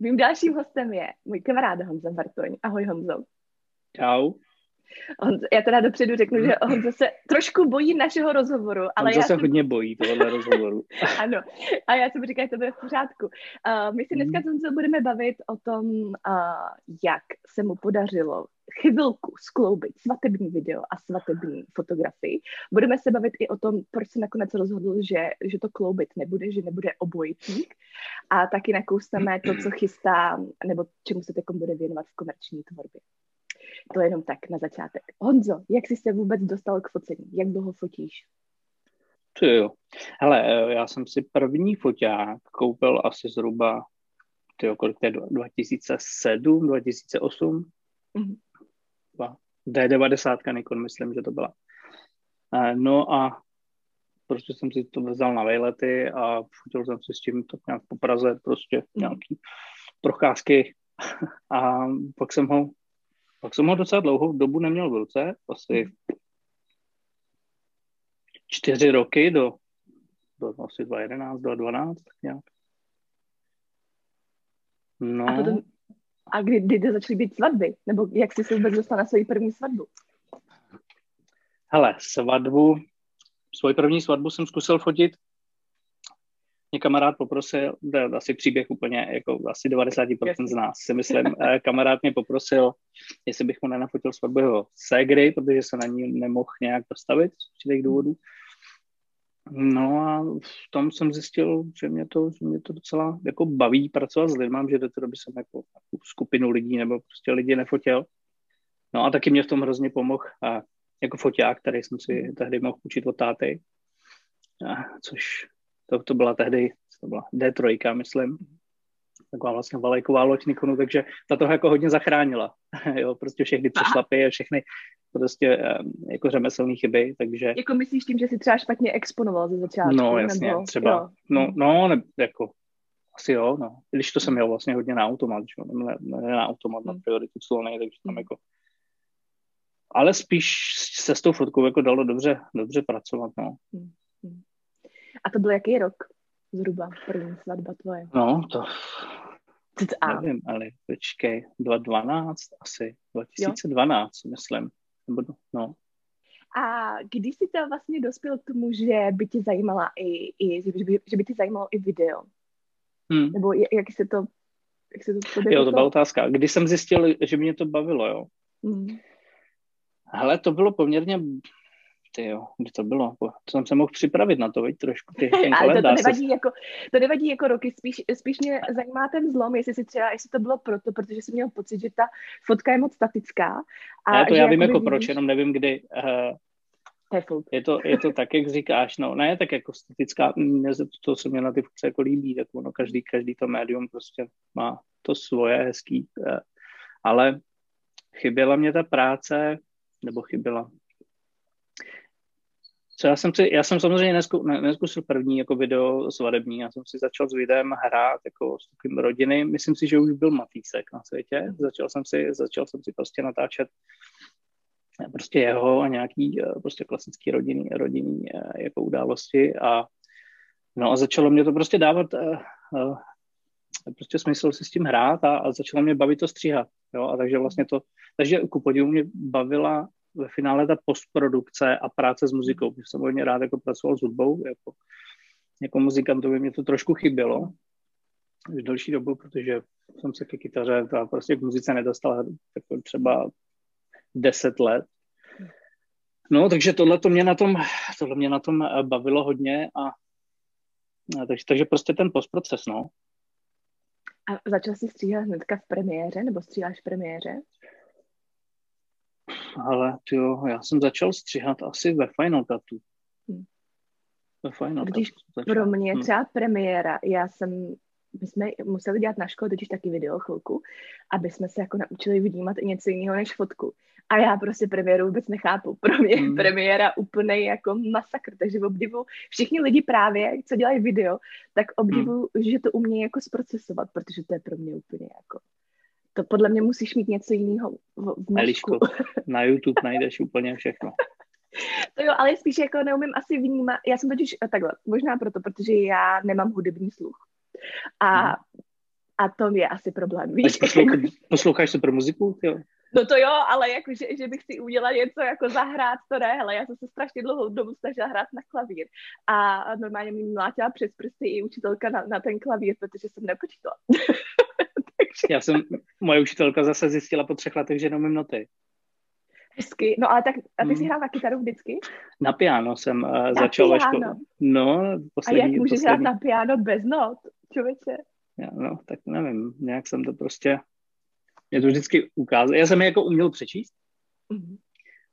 Mým dalším hostem je můj kamarád Honza Bartoň. Ahoj Honzo. Čau. Honzo, já teda dopředu řeknu, že Honzo se trošku bojí našeho rozhovoru. Ale Honzo já se jsem... hodně bojí tohohle rozhovoru. ano, a já jsem říkala, že to bude v pořádku. Uh, my se dneska s Honzo budeme bavit o tom, uh, jak se mu podařilo chvilku skloubit svatební video a svatební fotografii. Budeme se bavit i o tom, proč se nakonec rozhodl, že, že to kloubit nebude, že nebude obojitník. A taky nakousneme to, co chystá, nebo čemu se teď bude věnovat v komerční tvorbě. To je jenom tak na začátek. Honzo, jak jsi se vůbec dostal k focení? Jak dlouho fotíš? To jo. Hele, já jsem si první foťák koupil asi zhruba, tyjo, kolik to je, 2007, 2008? Mhm. Dva. D90 Nikon, myslím, že to byla. Eh, No a prostě jsem si to vzal na vejlety a fotil jsem si s tím tak nějak po Praze, prostě nějaký procházky a pak jsem ho pak jsem ho docela dlouhou dobu neměl v ruce, asi čtyři roky do, do asi 2011, do 12, tak nějak. No, A, potom, a kdy, kdy začaly být svatby? Nebo jak jsi se vůbec dostal na svoji první svatbu? hele, svatbu, svoji první svatbu jsem zkusil fotit. Mě kamarád poprosil, to je asi příběh úplně, jako asi 90% z nás si myslím, eh, kamarád mě poprosil, jestli bych mu nenafotil svatbu jeho ségry, protože se na ní nemohl nějak dostavit z určitých důvodů. No a v tom jsem zjistil, že mě to, že mě to docela jako baví pracovat s lidmi, že do té doby jsem jako, skupinu lidí nebo prostě lidi nefotil. No a taky mě v tom hrozně pomohl a jako foťák, který jsem si tehdy mohl učit od táty, a, což to, to byla tehdy, to byla D3, myslím, taková vlastně valejková loď Nikonu, takže ta toho jako hodně zachránila. jo, prostě všechny přešlapy a všechny prostě um, jako řemeslné chyby, takže... Jako myslíš tím, že jsi třeba špatně exponoval ze začátku? No jasně, nebo, třeba, jo. no, no ne, jako asi jo, no. Když to jsem měl vlastně hodně na automat, že? Ne, ne na automat, na prioritu clonej, takže tam jako ale spíš se s tou fotkou jako dalo dobře, dobře pracovat, no. A to byl jaký rok zhruba první svatba tvoje? No, to A. nevím, ale počkej, 2012 asi, 2012 jo? myslím. Nebo, no. A když jsi to vlastně dospěl k tomu, že by tě zajímala i, i že, by, že by tě zajímalo i video? Hmm. Nebo jak se to, jak se to Jo, to byla otázka. Kdy jsem zjistil, že mě to bavilo, jo? Hmm. Hele, to bylo poměrně ty jo, kdy to bylo? To jsem se mohl připravit na to, veď trošku. Ty, ten Ale to, to, nevadí se... jako, to nevadí jako roky, spíš, spíš mě zajímá ten zlom, jestli si třeba, jestli to bylo proto, protože jsem měl pocit, že ta fotka je moc statická. A ne, to já vím jako vidíš... proč, jenom nevím kdy. Uh, je, to, je to tak, jak říkáš, no, ne tak jako statická, mě to, to se mě na ty fotce jako líbí, tak ono, každý, každý to médium prostě má to svoje hezký, uh, ale chyběla mě ta práce, nebo chyběla, co já jsem si, já jsem samozřejmě nesku, ne, neskusil první jako video svadební, já jsem si začal s videem hrát jako s takovým rodiny, myslím si, že už byl Matýsek na světě, začal jsem si, začal jsem si prostě natáčet prostě jeho a nějaký prostě klasický rodinný, rodinný jako události. A no a začalo mě to prostě dávat prostě smysl si s tím hrát a, a začalo mě bavit to stříhat, jo, a takže vlastně to, takže ku podivu mě bavila ve finále ta postprodukce a práce s muzikou. Když jsem hodně rád jako pracoval s hudbou, jako, jako muzikantovi mě to trošku chybělo už delší dobu, protože jsem se ke kytaře a prostě k muzice nedostal jako třeba deset let. No, takže tohle to mě na tom, tohle mě na tom bavilo hodně a, a takže, takže prostě ten postproces, no. A začal jsi stříhat hnedka v premiéře, nebo stříháš v premiéře? Ale jo, já jsem začal stříhat asi ve Final Cutu. Hmm. Ve Final Když Cutu pro mě hmm. třeba premiéra, já jsem, my jsme museli dělat na škole totiž taky video chvilku, aby jsme se jako naučili vnímat i něco jiného než fotku. A já prostě premiéru vůbec nechápu. Pro mě hmm. premiéra úplně jako masakr, takže obdivu všichni lidi právě, co dělají video, tak obdivu, hmm. že to umějí jako zprocesovat, protože to je pro mě úplně jako to podle mě musíš mít něco jiného v, v Eliško, na YouTube najdeš úplně všechno. To jo, ale spíš jako neumím asi vnímat, já jsem totiž takhle, možná proto, protože já nemám hudební sluch. A, hmm. A to je asi problém, víš? Posloucháš, posloucháš super muziku, jo? No to jo, ale jako, že, že bych si udělala něco jako zahrát, to ne, hele, já jsem se strašně dlouhou dobu snažila hrát na klavír a normálně mi mlátila přes prsty i učitelka na, na ten klavír, protože jsem nepočítala. Já jsem, moje učitelka zase zjistila po třech letech, že neumím noty. Hezky, no ale tak, a ty jsi hmm. hrál na kytaru vždycky? Na piano jsem uh, na začal piano. ve škole. No, poslední, A jak můžeš poslední... hrát na piano bez not, člověče? Já, no, tak nevím, nějak jsem to prostě mě to vždycky ukázalo. Já jsem je jako uměl přečíst. Mm-hmm.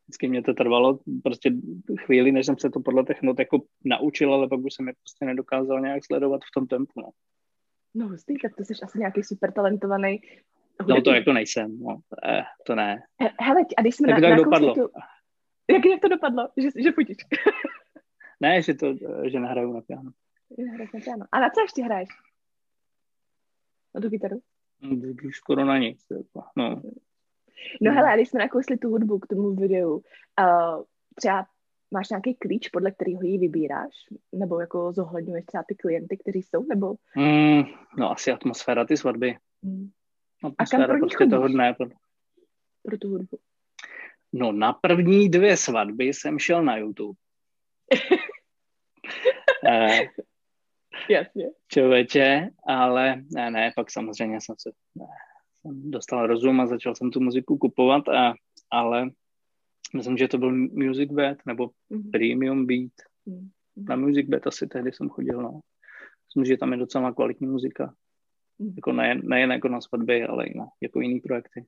Vždycky mě to trvalo prostě chvíli, než jsem se to podle těch not jako naučil, ale pak už jsem je prostě nedokázal nějak sledovat v tom tempu. No, no hustý, tak to jsi asi nějaký super talentovaný No to jako nejsem, no. Eh, to ne. Hele, a když jsme tak na, na dopadlo. Tu... Jak, jak to dopadlo? Že, že fotíš? ne, že, to, že nehraju na piano. Na piano. A na co ještě hraješ? Na tu kytaru? Už skoro na nic. Jako, no. No hele, když jsme nakousli tu hudbu k tomu videu, uh, třeba máš nějaký klíč, podle kterého ji vybíráš? Nebo jako zohledňuješ třeba ty klienty, kteří jsou? Nebo... Mm, no asi atmosféra ty svatby. Mm. Atmosféra A kam pro prostě toho dne. Pro... pro tu hudbu. No na první dvě svatby jsem šel na YouTube. eh, Jasně. Člověče, ale ne, ne, pak samozřejmě jsem se ne, jsem dostal rozum a začal jsem tu muziku kupovat, a, ale myslím, že to byl Music Bed nebo mm-hmm. Premium Beat. Mm-hmm. Na Music Bed asi tehdy jsem chodil, no. Myslím, že tam je docela kvalitní muzika. Mm-hmm. Jako nejen, nejen jako na svatby, ale i na jako jiný projekty.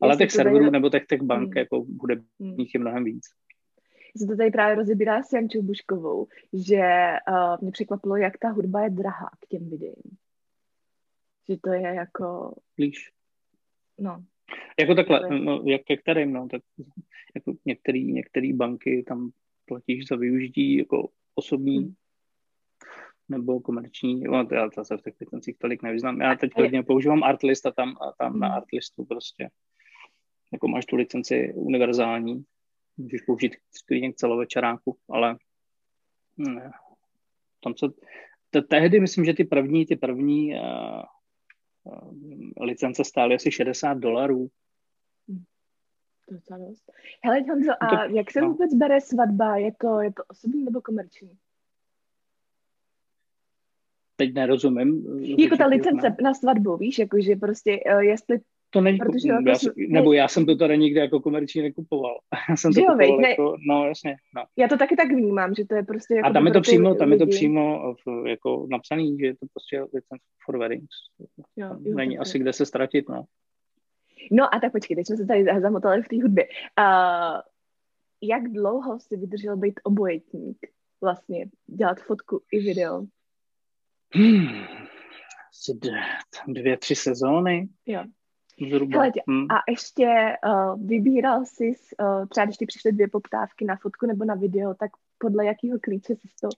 Ale těch serverů nebo těch, těch bank mm. jako bude mm. nich je mnohem víc se to tady právě rozebírá s Jančou Buškovou, že uh, mě překvapilo, jak ta hudba je drahá k těm videím. Že to je jako... Blíž. No. Jako takhle, no, jak ke kterým, no, tak jako některý, některý banky tam platíš za využití jako osobní hmm. nebo komerční, no, já zase v těch licencích tolik nevyznám. Já teď hodně používám Artlist a tam, a tam hmm. na Artlistu prostě jako máš tu licenci univerzální, můžeš použít klidně k celovečeráku, ale ne, tam se, te, tehdy myslím, že ty první, ty první uh, licence stály asi 60 dolarů. Docela dost. Hele, Honzo, a to, jak se no. vůbec bere svatba? Je to, je to osobní nebo komerční? Teď nerozumím. Jako ta licence na svatbu, víš, jakože prostě, uh, jestli to není, Protože já, já, nebo já jsem to tady nikdy jako komerční nekupoval. Já jsem to jo, kupoval ne, jako, no jasně. No. Já to taky tak vnímám, že to je prostě jako A tam je to přímo, tam je to přímo v, jako napsaný, že je to prostě license for weddings. Jo, jo, není asi je. kde se ztratit, no. No a tak počkej, teď jsme se tady zamotali v té hudbě. Uh, jak dlouho jsi vydržel být obojetník? Vlastně dělat fotku i video? Hmm, dvě, tři sezóny. Jo. Zhruba. Hele, hmm. A ještě uh, vybíral jsi, uh, třeba když ti přišly dvě poptávky na fotku nebo na video, tak podle jakého klíče jsi to,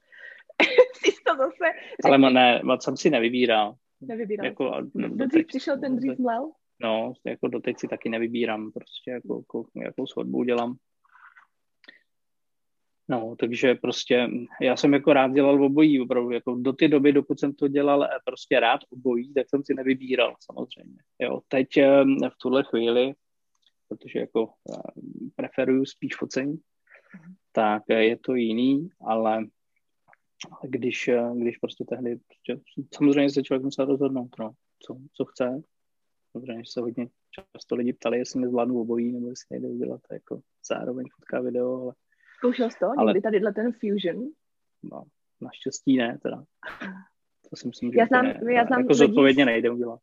jsi to zase... Řekl. Ale ne, moc jsem si nevybíral. Nevybíral jako, no, doteď, přišel ten dřív mlel? No, jako doteď si taky nevybírám, prostě jako, jako jakou svatbu dělám. No, takže prostě já jsem jako rád dělal obojí, opravdu, jako do té doby, dokud jsem to dělal eh, prostě rád obojí, tak jsem si nevybíral samozřejmě. Jo, teď eh, v tuhle chvíli, protože jako eh, preferuju spíš focení, tak je to jiný, ale když, když prostě tehdy, prostě, samozřejmě se člověk musel rozhodnout, no, co, co chce. Samozřejmě se hodně často lidi ptali, jestli mi zvládnu obojí, nebo jestli nejde udělat jako zároveň fotka video, ale Zkoušel jsi to? Ale... Někdy tady ten Fusion? No, naštěstí ne, teda. To si myslím, že já znám, ne, já znám jako zodpovědně nejde udělat.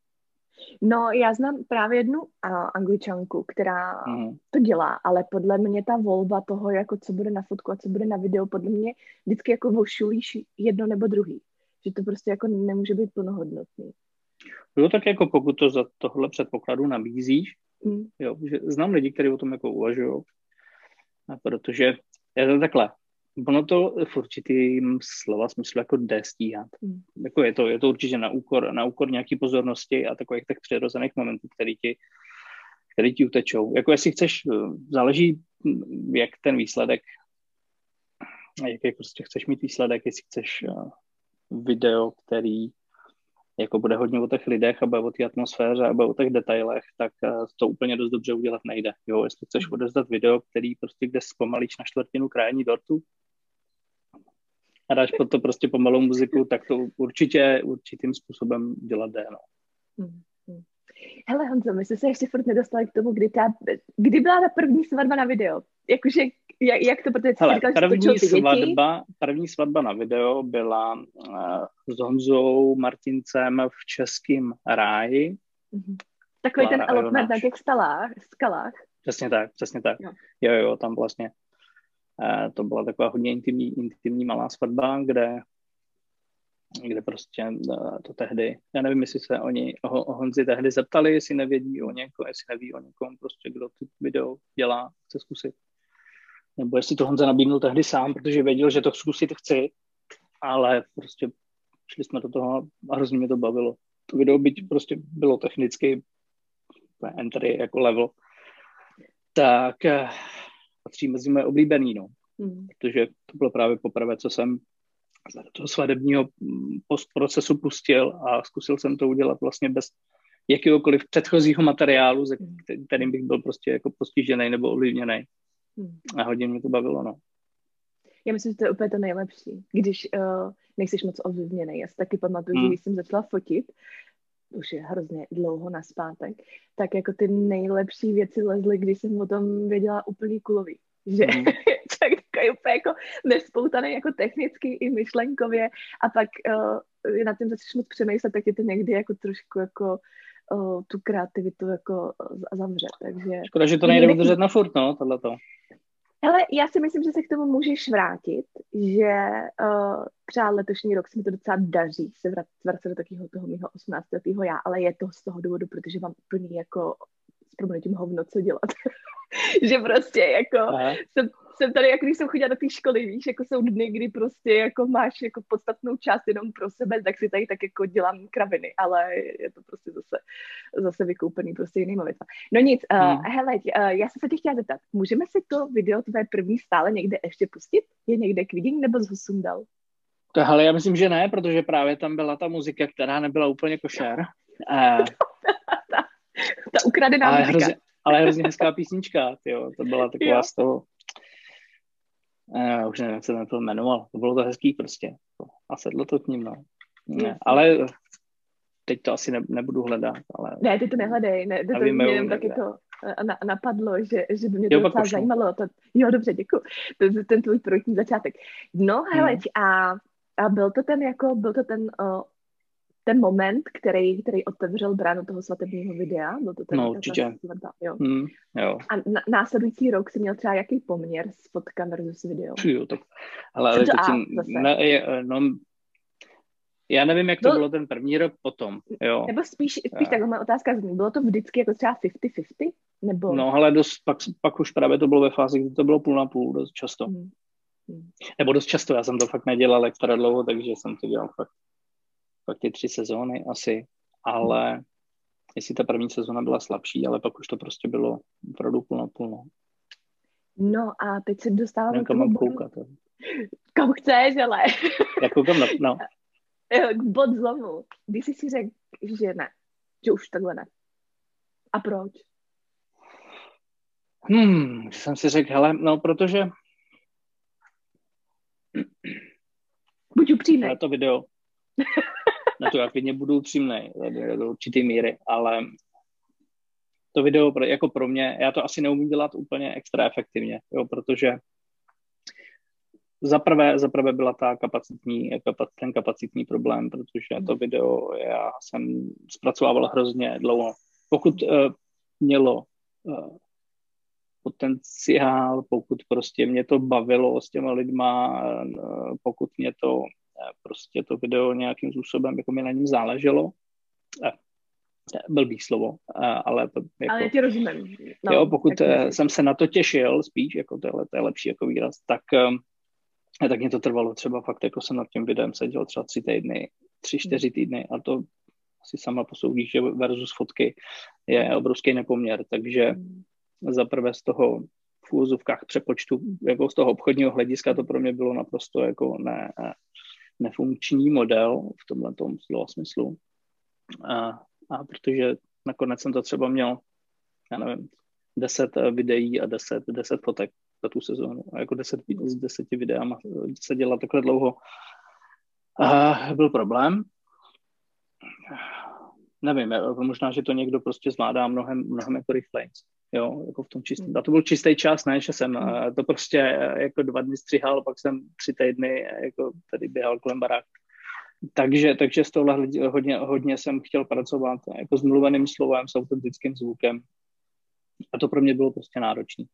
No, já znám právě jednu uh, angličanku, která mm. to dělá, ale podle mě ta volba toho, jako co bude na fotku a co bude na video, podle mě vždycky jako vošulíš jedno nebo druhý. Že to prostě jako nemůže být plnohodnotný. Jo, tak jako pokud to za tohle předpokladu nabízíš, mm. jo, že znám lidi, kteří o tom jako uvažují, protože je to takhle. Ono to v určitým slova smyslu jako jde stíhat. Mm. Jako je, to, je to určitě na úkor, na úkor nějaký pozornosti a takových tak přirozených momentů, který ti, který ti utečou. Jako jestli chceš, záleží, jak ten výsledek, jak, jak prostě chceš mít výsledek, jestli chceš video, který jako bude hodně o těch lidech a bude o té atmosféře a bude o těch detailech, tak eh, to úplně dost dobře udělat nejde. Jo, jestli chceš odezdat video, který prostě kde zpomalíš na čtvrtinu krajní dortu a dáš pod to prostě pomalou muziku, tak to určitě určitým způsobem dělat jde. No. Hmm. Hele Honzo, my jsme se ještě furt nedostali k tomu, kdy, ta, kdy byla ta první svatba na video. Jakože, jak, jak to, protože Hele, říkal, první, svatba, první svatba na video byla uh, s Honzou Martincem v Českém ráji. Mm-hmm. Takový Klára ten elopement na těch skalách, skalách. Přesně tak, přesně tak. Jo, jo, jo tam vlastně uh, to byla taková hodně intimní, intimní malá svatba, kde kde prostě eh, to tehdy, já nevím, jestli se oni o, o Honzi tehdy zeptali, jestli nevědí o někom, jestli neví o někom, prostě kdo ty video dělá, chce zkusit. Nebo jestli to Honza nabídnul tehdy sám, protože věděl, že to zkusit chci, ale prostě šli jsme do toho a hrozně mě to bavilo. To video byť prostě bylo technicky entry jako level, tak eh, patří mezi moje oblíbený, no. Hmm. Protože to bylo právě poprvé, co jsem do toho svadebního postprocesu pustil a zkusil jsem to udělat vlastně bez jakéhokoliv předchozího materiálu, ze kterým bych byl prostě jako postižený nebo ovlivněný. A hodně mě to bavilo, no. Já myslím, že to je úplně to nejlepší, když uh, nejsiš moc ovlivněný. Já si taky pamatuju, hmm. že když jsem začala fotit, už je hrozně dlouho na zpátek, tak jako ty nejlepší věci lezly, když jsem o tom věděla úplný kulový. Že hmm. tak takový úplně jako nespoutaný jako technicky i myšlenkově a pak uh, na tím začneš moc přemýšlet, tak je to někdy jako trošku jako uh, tu kreativitu jako zavře, takže... Škoda, že to nejde udržet na furt, no, tohleto. Hele, já si myslím, že se k tomu můžeš vrátit, že uh, třeba letošní rok se mi to docela daří se vracet do takového toho mého 18. letého já, ale je to z toho důvodu, protože mám plný jako s proměnutím hovno, co dělat. že prostě jako jsem, jsem tady, jako když jsem chodila do té školy, víš, jako jsou dny, kdy prostě jako máš jako podstatnou část jenom pro sebe, tak si tady tak jako dělám kraviny, ale je to prostě zase, zase vykoupený prostě jinýma věcma. No nic, uh, hmm. hele, uh, já jsem se tě chtěla zeptat, můžeme si to video tvé první stále někde ještě pustit? Je někde k vidění nebo z Husundal? To, hele, já myslím, že ne, protože právě tam byla ta muzika, která nebyla úplně košer. Uh, ta, ta ukradená ale muzika. Hrozně, ale hrozně hezká písnička, jo. to byla taková jo. z toho, uh, už nevím, jak se ten film jmenoval, to bylo to hezký prostě a sedlo to k ním, no. Ne, ale teď to asi ne, nebudu hledat, ale... Ne, ty to nehledej, ne, to, to mě jenom taky to na, napadlo, že, že by mě to jo, docela zajímalo. To, jo, dobře, děkuji. To je ten tvůj první začátek. No, hele, hmm. a, a byl to ten jako, byl to ten uh, ten moment, který, který otevřel bránu toho svatebního videa? Byl to ten, no, určitě. Svatba, jo. Mm, jo. A na, následující rok si měl třeba jaký poměr s fotka versus video? Jo, tak, ale, ale to ne, je, no, já nevím, jak to bylo, bylo ten první rok potom, jo. Nebo spíš, spíš taková otázka zní, bylo to vždycky jako třeba 50-50? Nebo... No, ale dost, pak, pak už právě to bylo ve fázi, kdy to bylo půl na půl dost často. Hmm. Nebo dost často, já jsem to fakt nedělal extra dlouho, takže jsem to dělal fakt pak ty tři sezóny asi, ale jestli ta první sezóna byla slabší, ale pak už to prostě bylo opravdu plno plno. No a teď se dostáváme k mám koukat. Kam chceš, ale... Já koukám na... No. K bod zlomu. Když jsi si řekl, že ne, že už takhle ne. A proč? Hmm, jsem si řekl, hele, no protože... Buď upřímný. to video, na to já klidně budu upřímný do určitý míry, ale to video jako pro mě, já to asi neumím dělat úplně extra efektivně, jo, protože za prvé, za prvé byla ta kapacitní, ten kapacitní problém, protože to video já jsem zpracovával hrozně dlouho. Pokud uh, mělo uh, potenciál, pokud prostě mě to bavilo s těma lidma, uh, pokud mě to prostě to video nějakým způsobem, jako mi na něm záleželo. Blbý slovo, ale... Jako, ale ti rozumím. No, jo, pokud eh, jsem se na to těšil spíš, jako to je, to je lepší jako výraz, tak, eh, tak mě to trvalo třeba fakt, jako jsem nad tím videem seděl třeba tři týdny, tři, čtyři týdny a to si sama posoudíš, že versus fotky je obrovský nepoměr, takže za prvé z toho v úvozovkách přepočtu, jako z toho obchodního hlediska to pro mě bylo naprosto jako ne, nefunkční model v tomhle slova smyslu. A, a protože nakonec jsem to třeba měl, já nevím, 10 eh, videí a 10, 10 fotek za tu sezónu. A jako 10 z 10 videama se dělá takhle dlouho. A byl problém. Nevím, možná, že to někdo prostě zvládá mnohem, mnohem jako rychleji. Jo, jako v tom čistém. A to byl čistý čas, ne, že jsem eh, to prostě eh, jako dva dny střihal, pak jsem tři týdny jako tady běhal kolem baráku. Takže, takže z tohle hodně, hodně jsem chtěl pracovat jako s mluveným slovem, s autentickým zvukem. A to pro mě bylo prostě náročné.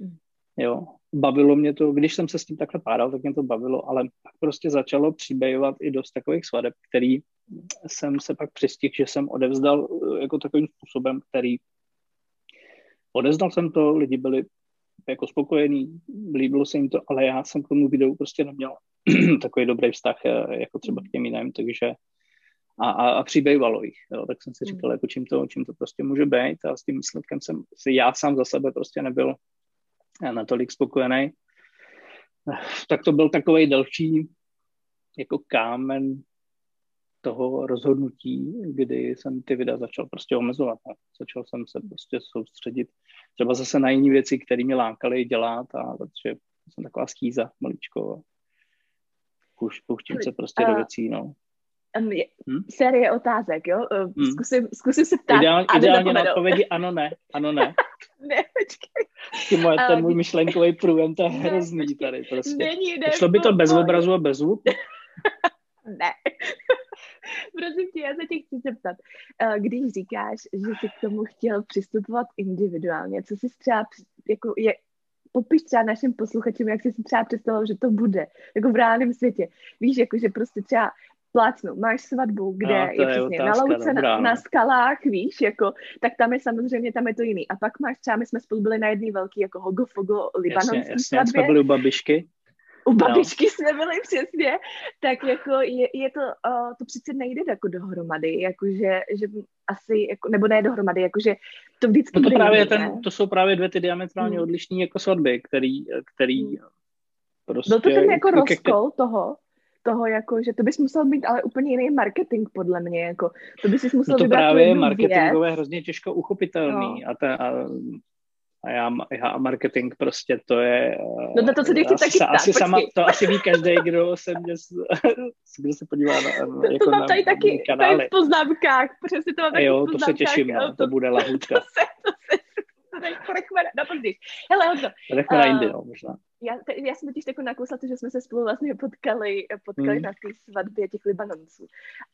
Hmm. Jo, bavilo mě to, když jsem se s tím takhle pádal, tak mě to bavilo, ale pak prostě začalo přibývat i dost takových svadeb, který jsem se pak přistihl, že jsem odevzdal eh, jako takovým způsobem, který odevzdal jsem to, lidi byli jako spokojení, líbilo se jim to, ale já jsem k tomu videu prostě neměl takový dobrý vztah eh, jako třeba k těm jiným, takže a, a, a přibývalo jich, jo, tak jsem si říkal, jako čím to, čím to prostě může být a s tím výsledkem jsem si já sám za sebe prostě nebyl natolik spokojený. Tak to byl takový další jako kámen toho rozhodnutí, kdy jsem ty videa začal prostě omezovat. Začal jsem se prostě soustředit třeba zase na jiné věci, které mě lákaly dělat a protože jsem taková skýza maličko. Už pouštím se prostě do věcí, no. Um, je, hmm? Série otázek, jo? Hmm. Zkusím, zkusím se ptát. Ideál, ideálně na odpovědi ano, ne. Ano, ne. ne, počkej. Ty moje, ten můj myšlenkový průjem, to je hrozný tady prostě. Není, ne, Šlo by to bez obrazu a bez zvuku? ne. Prosím tě, já se tě chci zeptat. Uh, když říkáš, že jsi k tomu chtěl přistupovat individuálně, co jsi třeba, jako je, popiš třeba našim posluchačům, jak jsi si třeba představoval, že to bude, jako v reálném světě. Víš, jako že prostě třeba plácnu, máš svatbu, kde no, je, je přesně otázka, na louce, na, na skalách, víš, jako, tak tam je samozřejmě, tam je to jiný. A pak máš třeba, my jsme spolu byli na jedné velký jako Hogo Fogo libanonský jasně, jasně, svatbě. jsme byli u babišky. U babičky no. jsme byli přesně, tak jako je, je to, uh, to přece nejde jako dohromady, jakože, že asi, jako, nebo ne dohromady, jakože to vždycky no to, právě ten, to jsou právě dvě ty diametrálně hmm. odlišné jako svatby, který, který hmm. prostě... Byl to ten jako rozkol toho? toho, jako, že to bys musel mít ale úplně jiný marketing, podle mě, jako, to bys musel no to právě je marketingové hrozně těžko uchopitelný no. a, ta, a, a já, já marketing prostě to je... No to, to ty chci taky ptát, asi sama, To asi ví každý, kdo se mě, kdo se podívá na, to, jako to mám tady taky, kanály. tady v poznámkách, přesně to mám taky jo, to se těším, no, to, to bude lahůdka. To se, to se, to se, to se, no později. Hele, Honzo. To nechme na jindy, no, možná já, já jsem totiž jako nakousla to, že jsme se spolu vlastně potkali, potkali mm. na té svatbě těch Libanonců.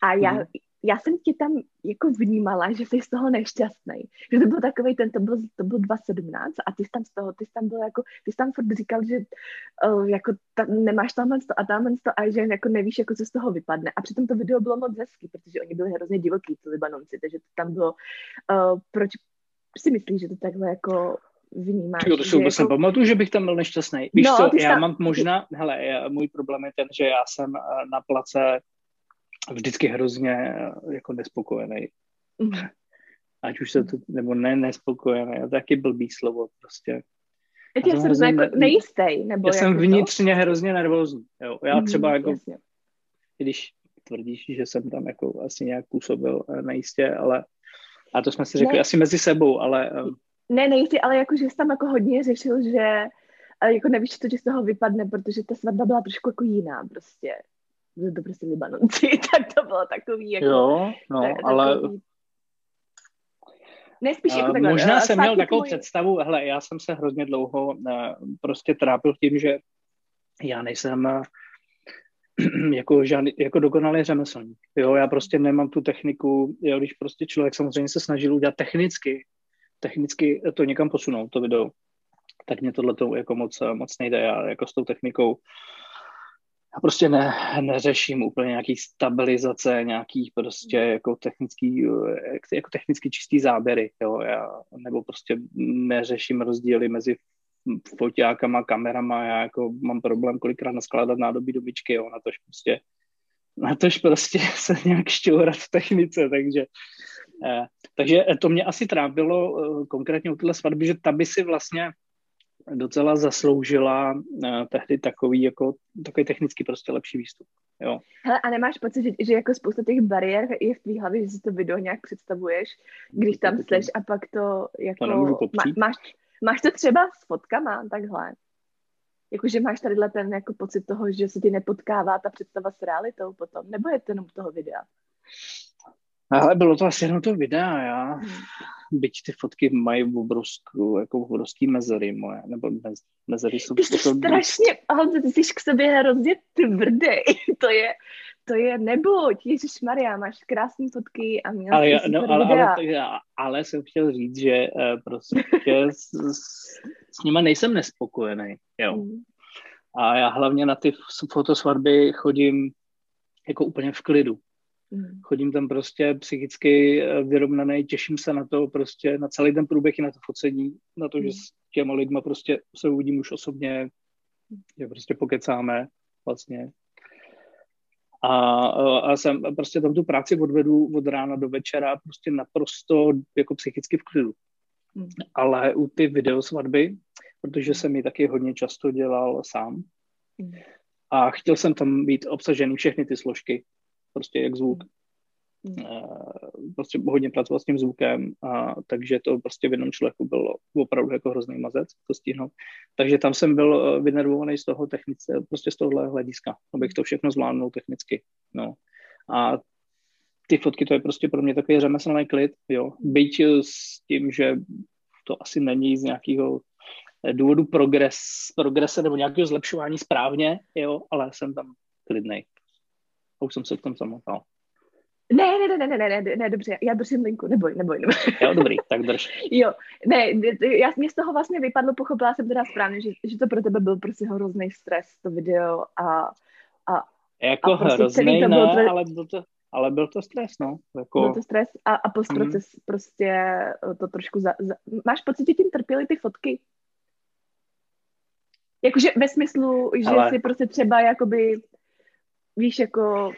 A já, mm. já jsem tě tam jako vnímala, že jsi z toho nešťastný. Že to byl takový ten, to byl, to byl 2017 a ty jsi tam z toho, ty jsi tam byl jako, ty jsi tam furt říkal, že uh, jako ta, nemáš tam to a tam to a že jako nevíš, jako co z toho vypadne. A přitom to video bylo moc hezký, protože oni byli hrozně divoký, ty Libanonci, takže to tam bylo, uh, proč si myslíš, že to takhle jako vnímáš. Jo, to si vůbec jako... nepamatuju, že bych tam byl nešťastný. Víš no, co, já tam... mám možná, hele, já, můj problém je ten, že já jsem eh, na place vždycky hrozně eh, jako nespokojený. Mm. Ať už se to, nebo ne nespokojený, to taky blbý slovo prostě. Já, já jsem hrozně, jako nejistý, nebo Já jsem vnitřně to? hrozně nervózní, jo. Já třeba mm, jako, jasně. když tvrdíš, že jsem tam jako asi nějak působil eh, nejistě, ale a to jsme si řekli ne. asi mezi sebou, ale ne, nejsi, ale jako, že jsi tam jako hodně řešil, že jako nevíš, co ti z toho vypadne, protože ta svatba byla trošku jako jiná prostě. Byli to prostě Libanonci, tak to bylo takový jako... Jo, no, tak, ale... Takový... Ne, spíš jako takhle. Možná jsem měl takovou můj... představu, hele, já jsem se hrozně dlouho uh, prostě trápil tím, že já nejsem jako, žádný, jako dokonalý řemeslník. Jo, já prostě nemám tu techniku, jo, když prostě člověk samozřejmě se snažil udělat technicky technicky to někam posunout, to video, tak mě tohle to jako moc, moc nejde. Já jako s tou technikou já prostě ne, neřeším úplně nějaký stabilizace, nějaký prostě jako technický, jako technicky čistý záběry, jo, já, nebo prostě neřeším rozdíly mezi foťákama, kamerama, já jako mám problém kolikrát naskládat nádobí do bičky, jo, na tož prostě na tož prostě se nějak šťourat v technice, takže takže to mě asi trápilo eh, konkrétně u téhle svatby, že ta by si vlastně docela zasloužila eh, tehdy takový, jako, takový technicky prostě lepší výstup. jo. Hele, a nemáš pocit, že, že jako spousta těch bariér je v tvý hlavě, že si to video nějak představuješ, když tam seš a pak to jako... To má, máš, máš to třeba s fotkama, takhle? Jakože máš tady ten jako pocit toho, že se ti nepotkává ta představa s realitou potom, nebo je to jenom toho videa? Ale bylo to asi jenom to videa, já. Hmm. Byť ty fotky mají obrovskou, jako obrovský mezery moje, nebo mez, mezery jsou... Ty jsi jako strašně, ale ty jsi k sobě hrozně tvrdý, to je, to je nebuď, Ježíš Maria, máš krásné fotky a měl ale, já, no, ale, ale, ale, ale, jsem chtěl říct, že uh, prostě s, s, s nima nejsem nespokojený, jo. Hmm. A já hlavně na ty fotosvatby chodím jako úplně v klidu. Mm. Chodím tam prostě psychicky eh, vyrovnaný, těším se na to prostě, na celý ten průběh i na to focení, na to, že hmm. s těma lidma prostě se uvidím už osobně, že prostě pokecáme vlastně. A, a jsem prostě tam tu práci odvedu od rána do večera prostě naprosto jako psychicky v klidu. Mm. Ale u ty videosvatby, protože jsem ji taky hodně často dělal sám, mm. a chtěl jsem tam být obsažený všechny ty složky, prostě jak zvuk. Mm. Prostě hodně pracoval s tím zvukem, a, takže to prostě v jednom člověku bylo opravdu jako hrozný mazec to stihnout. Takže tam jsem byl eh, vynervovaný z toho technice, prostě z tohohle hlediska, abych to všechno zvládnul technicky. No. A ty fotky, to je prostě pro mě takový řemeslný klid, jo. Byť s tím, že to asi není z nějakého eh, důvodu progres, progrese nebo nějakého zlepšování správně, jo, ale jsem tam klidnej. A už jsem se v tom zamotal. Ne, ne, ne, ne, ne, ne, ne, dobře, já držím linku, neboj, neboj, neboj. Jo, dobrý, tak drž. jo, ne, já, mě z toho vlastně vypadlo, pochopila jsem teda správně, že, že to pro tebe byl prostě hrozný stres, to video a, a jako a prostě hrozný, ne, byl tve... ale byl to, ale byl to stres, no. Jako... Byl to stres a, a postproces mm. prostě to trošku za, za... Máš pocit, že tím trpěly ty fotky? Jakože ve smyslu, že ale... si prostě třeba jakoby víš, jako,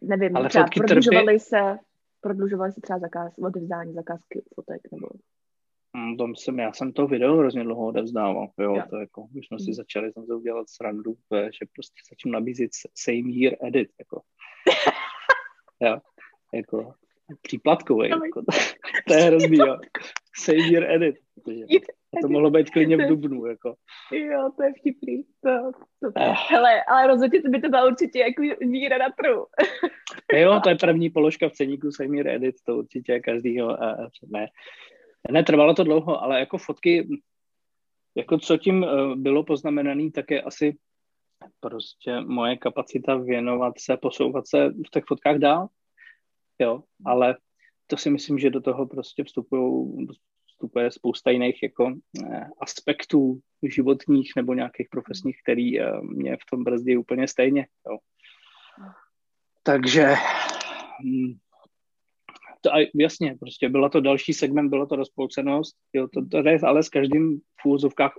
nevím, Ale třeba prodlužovali trpě... se, prodlužovali se třeba zakáz, odevzdání zakázky fotek, nebo... Tom jsem, já jsem to video hrozně dlouho odevzdával, jo, jo. to jako, když jsme si mm. začali jsem se udělat srandu, že prostě začím nabízet same year edit, jako. jo, jako příplatkový, jako, to je hrozný, jo. Same year edit, a to mohlo být klidně v Dubnu, jako. Jo, to je vtipný. To, to. Eh. Hele, ale rozhodně by to byla určitě jako míra na trhu. jo, to je první položka v ceníku Sejmír Edit, to určitě každýho, a, ne. Netrvalo to dlouho, ale jako fotky, jako co tím eh, bylo poznamenané, tak je asi prostě moje kapacita věnovat se, posouvat se v těch fotkách dál, jo, ale to si myslím, že do toho prostě vstupuje spousta jiných jako eh, aspektů životních nebo nějakých profesních, který eh, mě v tom brzdí úplně stejně. Jo. Takže hm, to, jasně, prostě byla to další segment, byla to rozpolcenost, jo, to, to je ale s každým v úzovkách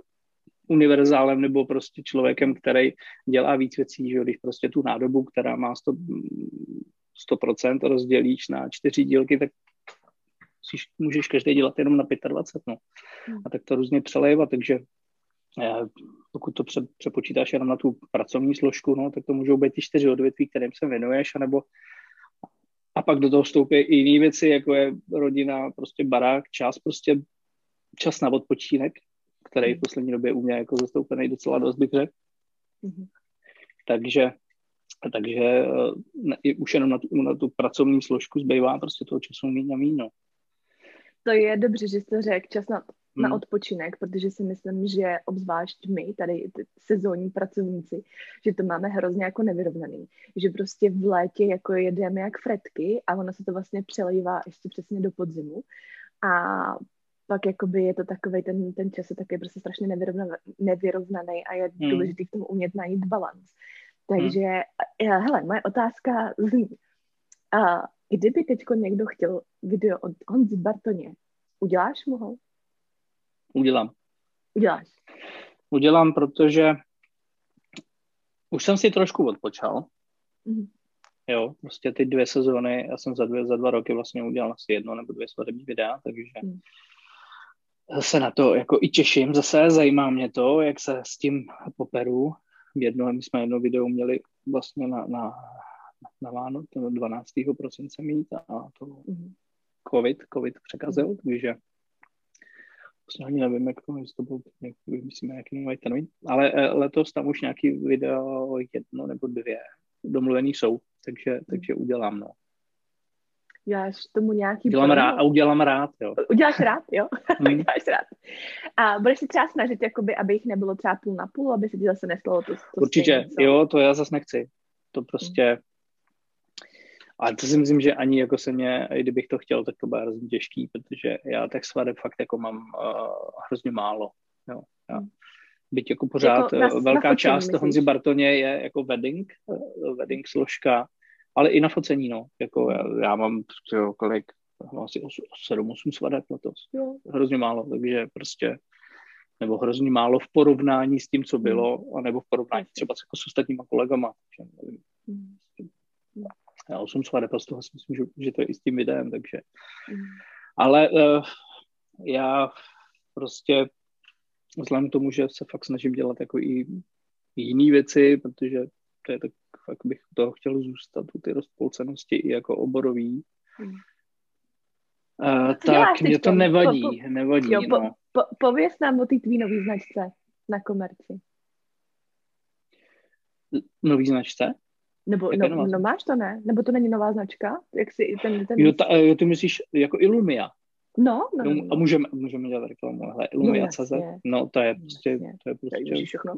univerzálem nebo prostě člověkem, který dělá víc věcí, že když prostě tu nádobu, která má 100, 100% rozdělíš na čtyři dílky, tak musíš, můžeš každý dělat jenom na 25, no. Hmm. A tak to různě přelejvat, takže eh, pokud to pře, přepočítáš jenom na tu pracovní složku, no, tak to můžou být ty čtyři odvětví, kterým se věnuješ, anebo a pak do toho vstoupí i jiné věci, jako je rodina, prostě barák, čas, prostě čas na odpočinek, který v hmm. poslední době u mě jako zastoupený docela dost bych řekl. Mm-hmm. Takže, takže eh, ne, už jenom na tu, na tu pracovní složku zbývá prostě toho času méně a. No to je dobře, že jste řekl čas na, na hmm. odpočinek, protože si myslím, že obzvlášť my, tady sezónní pracovníci, že to máme hrozně jako nevyrovnaný. Že prostě v létě jako jedeme jak fretky a ono se to vlastně přelejvá ještě přesně do podzimu. A pak jakoby je to takový, ten, ten čas je taky prostě strašně nevyrovnaný, nevyrovnaný a je hmm. důležitý k tomu umět najít balans. Takže, hmm. hele, moje otázka zní, a kdyby teď někdo chtěl video od Honzi Bartoně, uděláš mu ho? Udělám. Uděláš? Udělám, protože už jsem si trošku odpočal. Mm-hmm. Jo, prostě ty dvě sezóny, já jsem za, dvě, za dva roky vlastně udělal asi jedno nebo dvě svadební videa, takže mm. se na to jako i těším. Zase zajímá mě to, jak se s tím poperu jedno, my jsme jedno video měli vlastně na, na, na Vánoc, 12. prosince mít a to mm. COVID, COVID překazil, mm. takže vlastně ani nevím, jak to, to bylo, jak vymyslíme nějaký nový termín, ale eh, letos tam už nějaký video jedno nebo dvě domluvený jsou, takže, takže udělám, no. Děláš tomu nějaký Dělám rád, a udělám rád, jo. Uděláš rád, jo? Hmm. Děláš rád. A budeš si třeba snažit, jakoby, aby jich nebylo třeba půl na půl, aby se ti zase nestalo to, to Určitě, stejný, jo, to já zase nechci. To prostě... Hmm. Ale to si myslím, že ani jako se mě, i kdybych to chtěl, tak to bude hrozně těžký, protože já tak svadeb fakt jako mám uh, hrozně málo. Jo. Já, hmm. byť jako pořád jako na, eh, velká na část myslíš? Honzi Bartoně je jako wedding, uh, wedding složka, ale i na focení, no. Jako já, já mám jo, kolik, asi 7-8 svadeb letos. Jo. Hrozně málo, takže prostě nebo hrozně málo v porovnání s tím, co bylo, hmm. anebo v porovnání třeba jako s ostatníma kolegama. Že nevím. Já 8 svadeb, z toho si myslím, že, že to je i s tím videem, takže. Mm. Ale uh, já prostě vzhledem k tomu, že se fakt snažím dělat jako i jiné věci, protože to je tak, fakt bych toho chtěl zůstat, u ty rozpolcenosti i jako oborový. Mm. Uh, tak mě to nevadí, po, po, nevadí. Jo, no. po, po, pověz nám o té tvý nový značce na komerci. Nový značce? Nebo no, no, máš to, ne? Nebo to není nová značka? Jak si ten, ten... Jo, ta, jo, ty myslíš jako Illumia? No, no, no. A můžeme, můžeme dělat reklamu, hele, Illumia.cz, no, no, to je prostě, to je prostě všechno.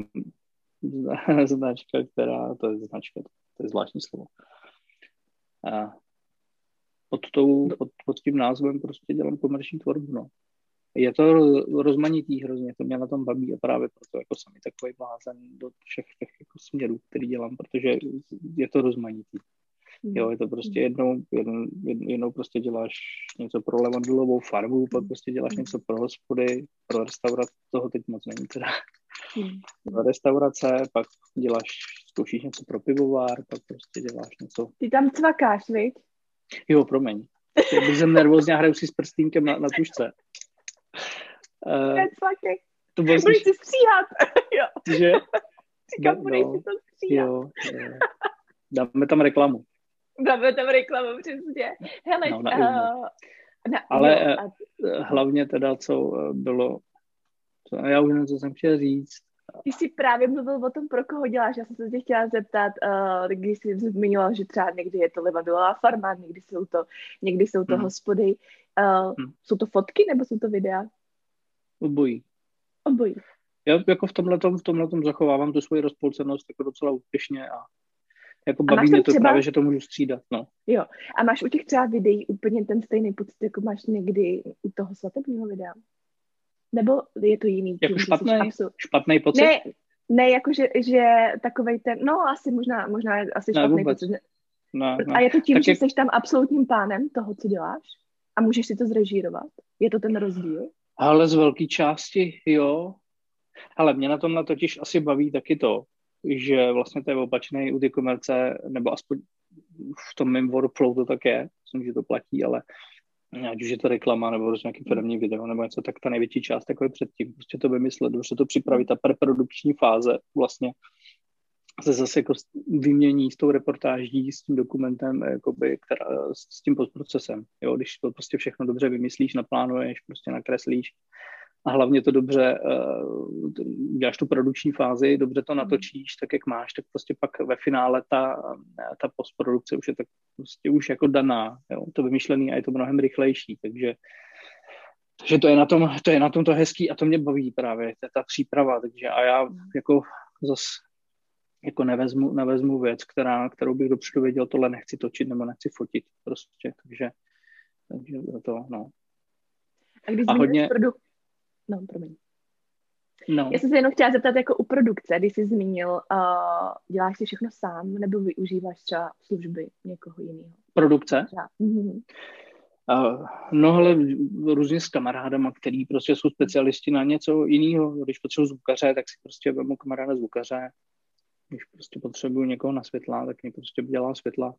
značka, která, to je značka, to je zvláštní slovo. A pod, tou, pod, pod tím názvem prostě dělám komerční tvorbu, no je to rozmanitý hrozně, to mě na tom baví a právě proto jako jsem takový blázen do všech těch jako směrů, který dělám, protože je to rozmanitý. Hmm. Jo, je to prostě hmm. jednou, jednou, jednou prostě děláš něco pro levandulovou farbu, pak hmm. prostě děláš něco pro hospody, pro restaurace, toho teď moc není teda. Pro restaurace, pak děláš, zkoušíš něco pro pivovár, pak prostě děláš něco. Ty tam cvakáš, viď? Jo, promiň. Když jsem nervózně hraju si s prstínkem na, na tušce. Uh, to bylo Budeš si stříhat. jo. Že? Říkám, no, budeš si to stříhat. Jo, jo. Dáme tam reklamu. Dáme tam reklamu, přesně. Hele, no, na uh, na, Ale jo, a... Eh, hlavně teda, co bylo, co, já už nevím, co jsem chtěl říct. Ty jsi právě mluvil o tom, pro koho děláš. Já jsem se tě chtěla zeptat, uh, když jsi zmiňoval, že třeba někdy je to levadulová farma, někdy jsou to, někdy jsou to hmm. hospody. Uh, hmm. Jsou to fotky nebo jsou to videa? Obojí. Obojí. Já jako v tomhle v tomhletom zachovávám tu svoji rozpolcenost jako docela úspěšně a jako baví mě to třeba... právě, že to můžu střídat, no. Jo. A máš u těch třeba videí úplně ten stejný pocit, jako máš někdy u toho svatebního videa? Nebo je to jiný? Jako špatný, absolut... špatný pocit? Ne, ne, jako že, že takovej ten, no asi možná, možná asi ne, špatný vůbec. pocit. Ne, ne. A je to tím, tak že jak... jsi tam absolutním pánem toho, co děláš? A můžeš si to zrežírovat? Je to ten rozdíl? Ale z velké části, jo. Ale mě na tom na totiž asi baví taky to, že vlastně to je opačný u ty komerce, nebo aspoň v tom mém workflow to tak je, myslím, že to platí, ale ať už je to reklama nebo prostě nějaký firmní video nebo něco, tak ta největší část jako je předtím. Prostě to vymyslet, dobře to připravit, ta preprodukční fáze vlastně se zase jako vymění s tou reportáží, s tím dokumentem, jakoby, která, s tím postprocesem. Jo, když to prostě všechno dobře vymyslíš, naplánuješ, prostě nakreslíš a hlavně to dobře, uh, děláš tu produkční fázi, dobře to natočíš tak, jak máš, tak prostě pak ve finále ta, ta postprodukce už je tak prostě už jako daná, jo, to vymyšlený a je to mnohem rychlejší, takže takže to je na tom to, je na tom to hezký a to mě baví právě, ta, ta příprava, takže a já jako zase jako nevezmu, nevezmu věc, která, kterou bych dopředu věděl, tohle nechci točit nebo nechci fotit prostě, takže, takže to, no. A když a hodně... Produ... No, promiň. No. Já jsem se jenom chtěla zeptat jako u produkce, když jsi zmínil, uh, děláš si všechno sám nebo využíváš třeba služby někoho jiného? Produkce? Mm-hmm. Uh, no ale různě s kamarádama, který prostě jsou specialisti na něco jiného. Když potřebuji zvukaře, tak si prostě vemu kamaráda zvukaře, když prostě potřebuju někoho na světla, tak mě prostě dělá světla.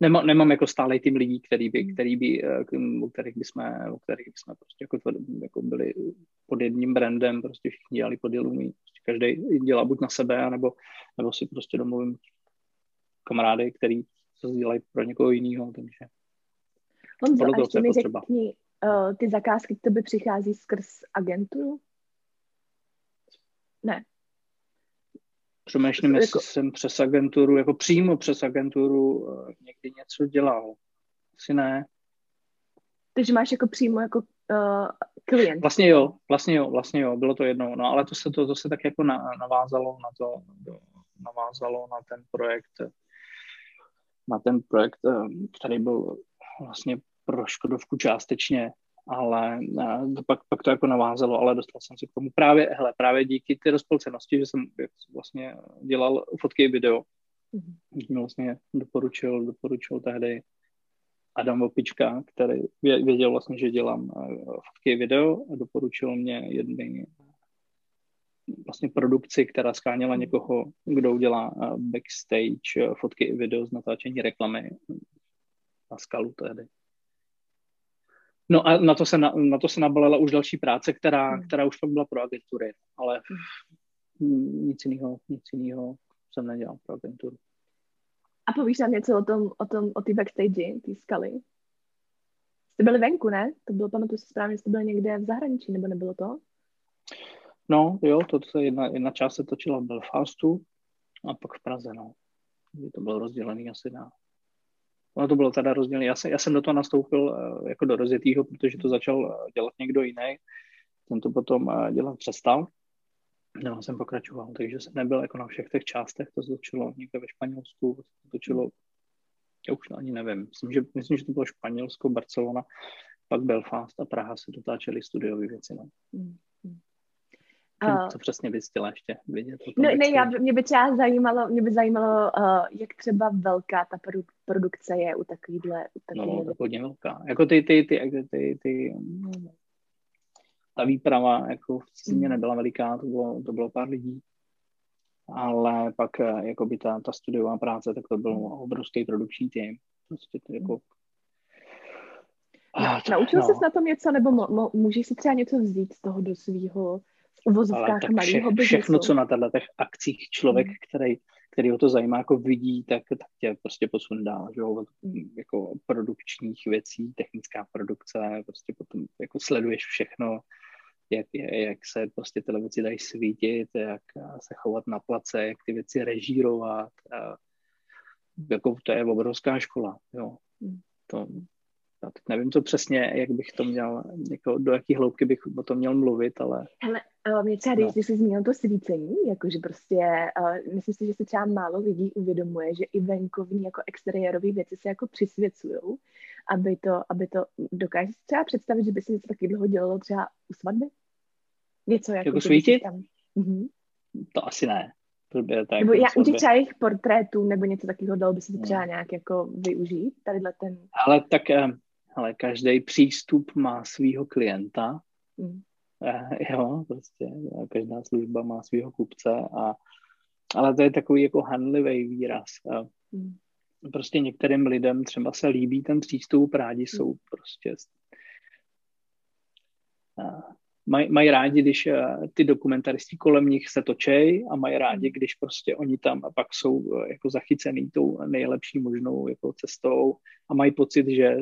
Nemám, nemám jako stále tým lidí, který by, hmm. který by, eh, u kterých bychom, u kterých bychom prostě jako, jako byli pod jedním brandem, prostě všichni dělali pod Illumi. Prostě každý dělá buď na sebe, nebo, nebo si prostě domluvím kamarády, který se sdílejí pro někoho jiného, takže Honzo, a ještě mi řekni, uh, ty zakázky k tobě přichází skrz agenturu? Ne. Přemýšlím, jestli jako... jsem přes agenturu, jako přímo přes agenturu uh, někdy něco dělal. Asi ne. Takže máš jako přímo jako uh, klient. Vlastně jo, vlastně jo, vlastně jo, bylo to jedno. No ale to se, to, to se tak jako na, navázalo na to, navázalo na ten projekt, na ten projekt, který byl vlastně pro Škodovku částečně, ale uh, pak, pak to jako navázalo, ale dostal jsem se k tomu právě, hele, právě díky té rozpolcenosti, že jsem vlastně dělal fotky i video. Mm-hmm. vlastně doporučil, doporučil tehdy Adam Vopička, který věděl vlastně, že dělám fotky i video a doporučil mě jedný vlastně produkci, která skáněla někoho, kdo udělá backstage fotky i video z natáčení reklamy na skalu tehdy. No a na to se, na, na to se nabalila už další práce, která, hmm. která už pak byla pro agentury, ale nic jiného, nic jiného jsem nedělal pro agenturu. A povíš nám něco o tom, o tom, o té backstage, té skaly? Jste byli venku, ne? To bylo, pamatuju si správně, jste byli někde v zahraničí, nebo nebylo to? No, jo, to, to jedna, jedna část se točila v Belfastu a pak v Praze, no. To bylo rozdělené asi na Ono to bylo teda rozdělené. Já, jsem, já jsem do toho nastoupil uh, jako do rozjetýho, protože to začal uh, dělat někdo jiný. Ten to potom uh, dělat přestal. No, jsem pokračoval, takže jsem nebyl jako na všech těch částech, to točilo někde ve Španělsku, to točilo, já už ani nevím, myslím, že, myslím, že to bylo Španělsko, Barcelona, pak Belfast a Praha se dotáčely studiové věci. No. Uh, co přesně bys chtěla ještě vidět? No, ne, já, mě by třeba zajímalo, mě by zajímalo, uh, jak třeba velká ta produ- produkce je u takovýhle. U takovýhle no, tak hodně velká. Jako ty, ty, ty, ty, ty, ty ta výprava jako v cizině mm. nebyla veliká, to bylo, to bylo pár lidí. Ale pak eh, jako by ta, ta studiová práce, tak to byl mm. obrovský produkční tým. Prostě to jako No, naučil no. jsi na tom něco, nebo mo- mo- můžeš si třeba něco vzít z toho do svého uvozovkách malého vše, Všechno, co na těchto těch akcích člověk, hmm. který, který ho to zajímá, jako vidí, tak, tak tě prostě posun dál, že jo, jako produkčních věcí, technická produkce, prostě potom jako sleduješ všechno, jak, jak se prostě ty věci dají svítit, jak se chovat na place, jak ty věci režírovat, a jako to je obrovská škola, jo. Hmm. To, já teď nevím to přesně, jak bych to měl, jako, do jaký hloubky bych o tom měl mluvit, ale... Hele, uh, mě třeba, když no. jsi zmínil to svícení, jakože prostě, uh, myslím si, že se třeba málo lidí uvědomuje, že i venkovní jako exteriérové věci se jako přisvěcují, aby to, aby to, dokážeš třeba představit, že by se něco takového dělalo třeba u svatby? Něco jako, jako svítit? Tam... Mhm. To asi ne. Tak nebo já u těch třeba jejich portrétů nebo něco takového dalo by se to třeba no. nějak jako využít, tadyhle ten... Ale tak ale každý přístup má svého klienta. Mm. Jo, prostě každá služba má svého kupce a ale to je takový jako hanlivý výraz. Mm. Prostě některým lidem třeba se líbí ten přístup, rádi jsou prostě mají maj rádi, když ty dokumentaristi kolem nich se točej a mají rádi, když prostě oni tam a pak jsou jako zachycený tou nejlepší možnou jako cestou a mají pocit, že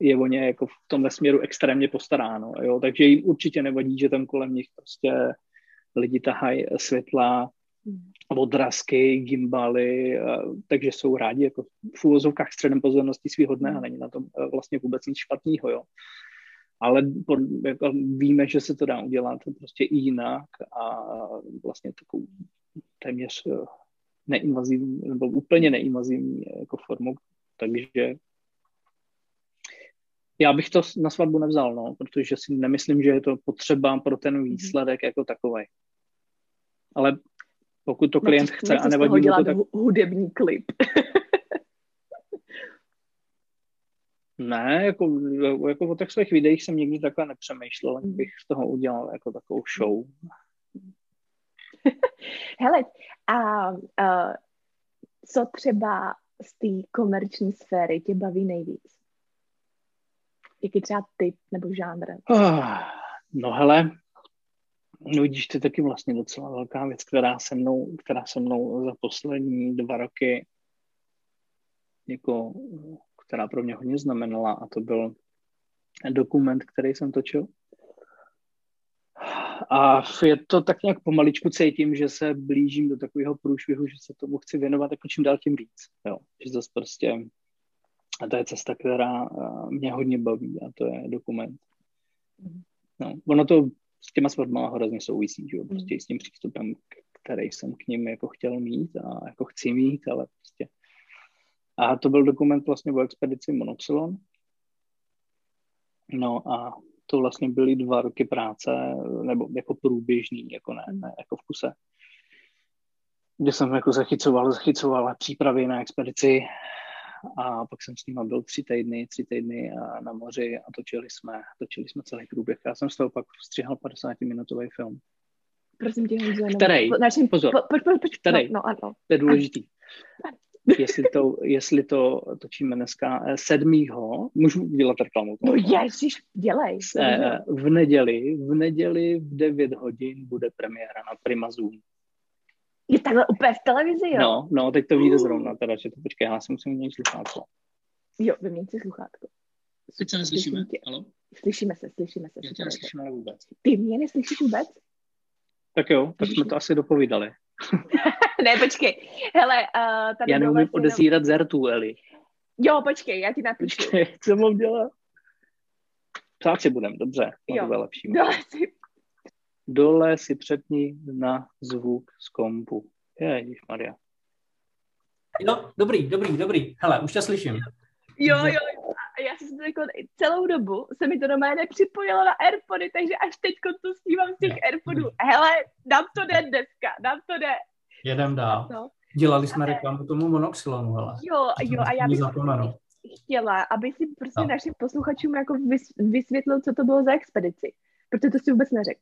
je o ně jako v tomhle směru extrémně postaráno. Jo? Takže jim určitě nevadí, že tam kolem nich prostě lidi tahají světla, odrazky, gimbaly, takže jsou rádi jako v úvozovkách středem pozornosti svého dne a není na tom vlastně vůbec nic špatného, jo. Ale jako víme, že se to dá udělat prostě i jinak a vlastně takovou téměř e, neinvazivní, nebo úplně neinvazivní jako formou, takže já bych to na svatbu nevzal, no, protože si nemyslím, že je to potřeba pro ten mhm. výsledek jako takový. Ale pokud to klient nechci, chce a nevadí mu to, tak... hudební klip. ne, jako, jako o těch svých videích jsem nikdy takhle nepřemýšlel, jak bych z toho udělal jako takovou show. Hele, a, a co třeba z té komerční sféry tě baví nejvíc? jaký třeba typ nebo žánr? Oh, no hele, No vidíš, to je taky vlastně docela velká věc, která se mnou, která se mnou za poslední dva roky jako, která pro mě hodně znamenala a to byl dokument, který jsem točil. A je to tak nějak pomaličku cítím, že se blížím do takového průšvihu, že se tomu chci věnovat jako čím dál tím víc. Jo. Že zase prostě a to je cesta, která mě hodně baví a to je dokument. No, ono to s těma svatbama hrozně souvisí, že jo? prostě s tím přístupem, který jsem k ním jako chtěl mít a jako chci mít, ale prostě. A to byl dokument vlastně o expedici Monoxylon. No a to vlastně byly dva roky práce, nebo jako průběžný, jako ne, ne jako v kuse. Kde jsem jako zachycoval, zachycoval přípravy na expedici a pak jsem s nima byl tři týdny, tři týdny na moři a točili jsme, točili jsme celý průběh. Já jsem z toho pak střihal 50-minutový film. Prosím tě, Honzo, Který? Načím, Pozor. Po, po, po, po, Který? No, no, ano. To je důležitý. Jestli to, jestli to točíme dneska eh, sedmýho, můžu dělat reklamu. No ježiš, dělej. Eh, v neděli, v neděli v 9 hodin bude premiéra na Prima Zoom. Je takhle úplně v televizi, jo? No, no, teď to vyjde zrovna, teda, že to počkej, já si musím měnit sluchátko. Jo, vyměň si sluchátko. Teď se neslyšíme, Halo? Slyšíme se, slyšíme se. Já tě neslyším ale vůbec. Ty mě neslyšíš vůbec? Tak jo, tak jsme to asi dopovídali. ne, počkej. Hele, uh, tady Já neumím odezírat jenom... zertu, Eli. Jo, počkej, já ti napíšu. Počkej, co mám dělat? Psát si budem, dobře. Jo, to lepší. Dole si dole si přepni na zvuk z kompu. Ježíš Maria. Jo, dobrý, dobrý, dobrý. Hele, už tě slyším. Jo, jo, já jsem si jako celou dobu se mi to doma nepřipojilo na Airpody, takže až teď to snímám z těch. Airpodů. Hele, nám to jde dneska, nám to jde. Jedem dál. No. Dělali jsme reklamu tomu monoxylonu, hele. Jo, jo, a já bych chtěla, aby si prostě no. našim posluchačům jako vysvětlil, co to bylo za expedici. Protože to si vůbec neřekl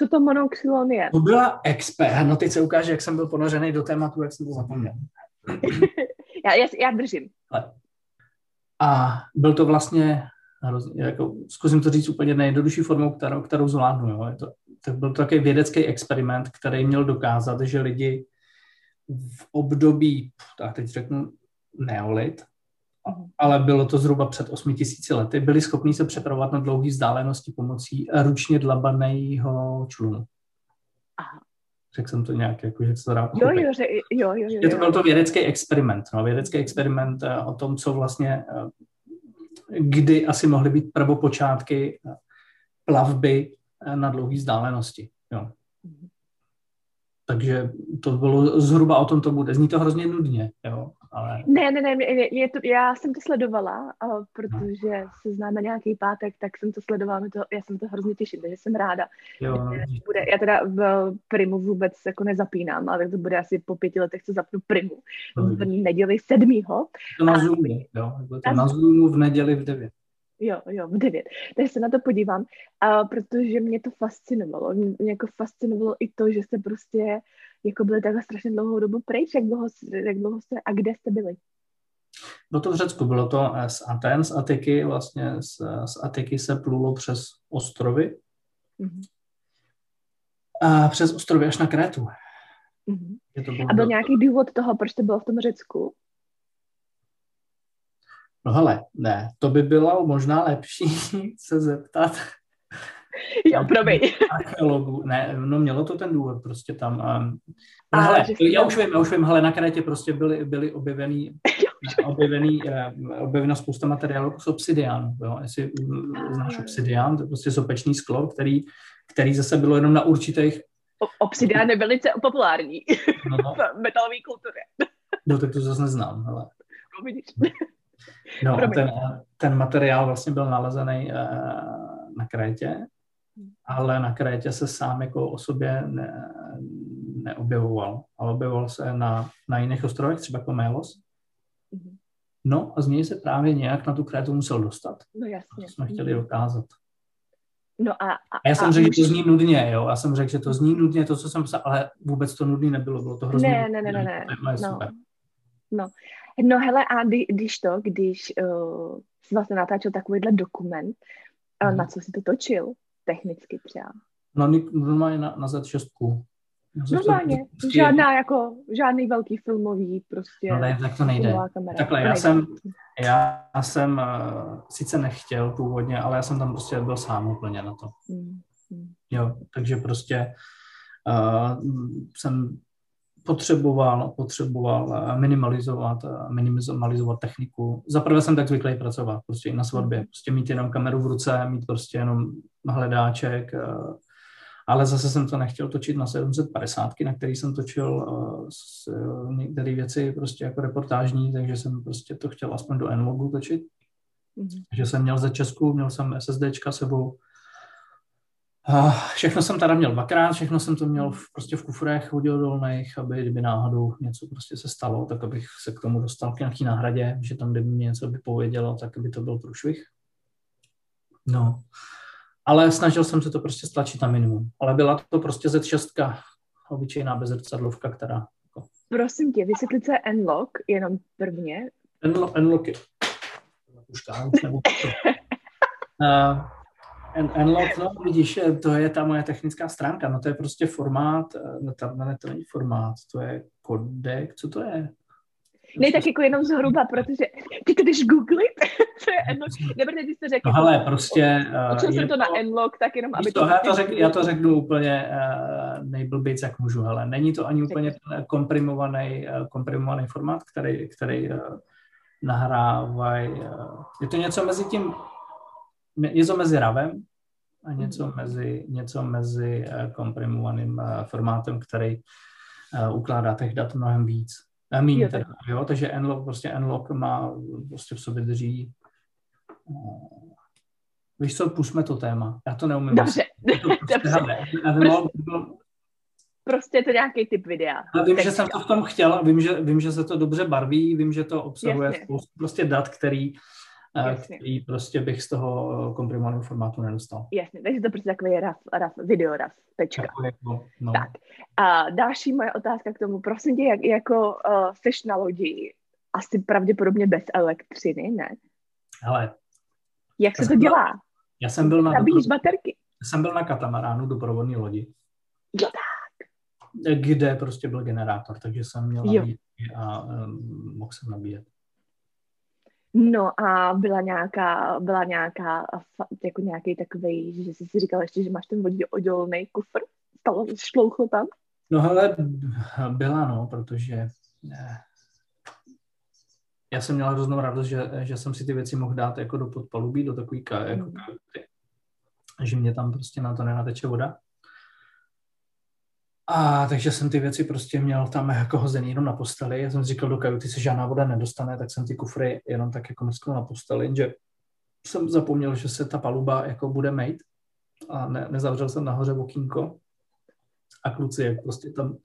co to monoxylon je. To byla expert. No teď se ukáže, jak jsem byl ponořený do tématu, jak jsem to zapomněl. já, já, já držím. A byl to vlastně, jako, zkusím to říct úplně nejjednodušší formou, kterou, kterou zvládnu. Jo. Je to, to byl to takový vědecký experiment, který měl dokázat, že lidi v období, tak teď řeknu neolit, ale bylo to zhruba před 8 tisíci lety, byli schopni se přepravovat na dlouhé vzdálenosti pomocí ručně dlabaného člunu. Aha. Řekl jsem to nějak, jako, že to dá jo, jo, jo, jo, jo, Je to byl to vědecký experiment, no, vědecký experiment uh, o tom, co vlastně, uh, kdy asi mohly být prvopočátky uh, plavby na dlouhé vzdálenosti. Jo. Mhm. Takže to bylo zhruba o tom to bude. Zní to hrozně nudně, jo. Ale... Ne, ne, ne, mě to, já jsem to sledovala, a protože se známe nějaký pátek, tak jsem to sledovala, to, já jsem to hrozně těším, takže jsem ráda. Jo, no. bude, já teda v Primu vůbec jako nezapínám, ale to bude asi po pěti letech, co zapnu Primu. No, v neděli sedmýho. To na Zoomu, jo, to na Zoomu v neděli v devět. Jo, jo, v devět. Takže se na to podívám, a protože mě to fascinovalo. Mě, jako fascinovalo i to, že jste prostě jako byli takhle strašně dlouhou dobu pryč. Jak dlouho, jak dlouho jste a kde jste byli? Bylo to v Řecku, bylo to z Aten, z Atiky, vlastně z, z Atiky se plulo přes ostrovy. Mm-hmm. A přes ostrovy až na Krétu. Mm-hmm. to a byl nějaký důvod toho, proč to bylo v tom Řecku? No hele, ne, to by bylo možná lepší se zeptat. Jo, promiň. Archeologu. Ne, no mělo to ten důvod, prostě tam. Um, no, a, hele, já už vím, já už vím, hele, na Krétě prostě byly, byly objevený, objevený, uh, objevena spousta materiálů z obsidiánu, jo, jestli znáš obsidián, to je prostě sopečný sklo, který, který zase bylo jenom na určitých Obsidián je velice populární no, no. v metalové kultuře. No, tak to zase neznám, hele. No, vidíš. No, ten, ten materiál vlastně byl nalezený uh, na Krétě, ale na Krétě se sám jako o sobě ne, neobjevoval, ale objevoval se na, na jiných ostrovech, třeba jako Mélos. Mhm. No a z něj se právě nějak na tu Krétu musel dostat. No jasně. To jsme chtěli dokázat. No a, a, a já jsem řekl, že to zní nudně, jo. Já jsem řekl, že to zní nudně, to, co jsem psal, ale vůbec to nudný nebylo, bylo to hrozně. Ne, ne, ne, ne, ne. No. no. No hele, a kdy, když to, když uh, jsi vlastně natáčel takovýhle dokument, uh, hmm. na co jsi to točil? Technicky třeba. No, normálně na, na Z6. Normálně, žádná jako, žádný velký filmový prostě. No ne, tak to nejde. Takhle, to já nejde. jsem, já jsem uh, sice nechtěl původně, ale já jsem tam prostě byl sám úplně na to. Mm. Jo, takže prostě uh, jsem potřeboval, potřeboval eh, minimalizovat, minimalizovat techniku. Zaprvé jsem tak zvyklý pracovat, prostě i na svatbě. Hmm. Prostě mít jenom kameru v ruce, mít prostě jenom hledáček, uh, ale zase jsem to nechtěl točit na 750, na který jsem točil některé věci prostě jako reportážní, takže jsem prostě to chtěl aspoň do Nlogu točit. Mm-hmm. Takže jsem měl ze Česku, měl jsem SSDčka sebou, Uh, všechno jsem teda měl dvakrát, všechno jsem to měl v, prostě v kufrech hodilodolných, aby kdyby náhodou něco prostě se stalo, tak abych se k tomu dostal k nějaký náhradě, že tam kdyby mě něco by povědělo, tak by to byl průšvih. No, ale snažil jsem se to prostě stlačit na minimum. Ale byla to prostě Z6, obyčejná bezrcadlovka, která... Jako... Prosím tě, vysvětlit se N-Lock jenom prvně. Už už nebudu. uh, N-Lock, no vidíš, to je ta moje technická stránka, no to je prostě formát, no to, ne, to není formát, to je kodek, co to je? Ne, tak jako jenom zhruba, protože ty to jdeš googlit, co je Nlock, nebo když jste řekl, no, hele, prostě, učil uh, jsem to, to na Nlock, tak jenom, aby to... to já, to řek, já to řeknu úplně uh, nejblbějc, jak můžu, hele, není to ani úplně komprimovaný, uh, komprimovaný formát, který, který uh, nahrávají, uh, je to něco mezi tím něco mezi RAVem a něco mhm. mezi, něco mezi eh, komprimovaným eh, formátem, který eh, ukládá těch dat mnohem víc. Míň jo, teda, jo, takže Nlock, prostě Nlock má prostě v sobě drží Víš co, pusme to téma. Já to neumím. Dobře, to prostě, dobře. Hele, prostě, prostě je to nějaký typ videa. A vím, že jsem to v tom chtěl a vím, že, vím, že se to dobře barví, vím, že to obsahuje Jasně. spoustu prostě dat, který Jasně. který prostě bych z toho eh, komprimovaného formátu nedostal. Jasně, takže to prostě takový raf, raf, video raf, tečka. Jako, no. Tak. A další moje otázka k tomu, prosím tě, jak, jako uh, seš na lodi, asi pravděpodobně bez elektřiny, ne? Hele. Jak se to dělá? Já jsem byl na... Nabíjíš baterky? Já jsem byl na katamaránu doprovodní lodi. Jo, tak. Kde prostě byl generátor, takže jsem měl nabíjet a um, mohl jsem nabíjet. No a byla nějaká, byla nějaká, jako nějaký takový, že jsi si říkal ještě, že máš ten oddělený kufr? Stalo, šlouchlo tam? No hele, byla no, protože ne. já jsem měla hroznou radost, že, že jsem si ty věci mohl dát jako do podpalubí, do takový ka, jako mm. Že mě tam prostě na to nenateče voda. A takže jsem ty věci prostě měl tam jako hozený jenom na posteli. Já jsem říkal do kajuty se žádná voda nedostane, tak jsem ty kufry jenom tak jako mrsknul na posteli, že jsem zapomněl, že se ta paluba jako bude mít a ne, nezavřel jsem nahoře okýnko a kluci jak prostě tam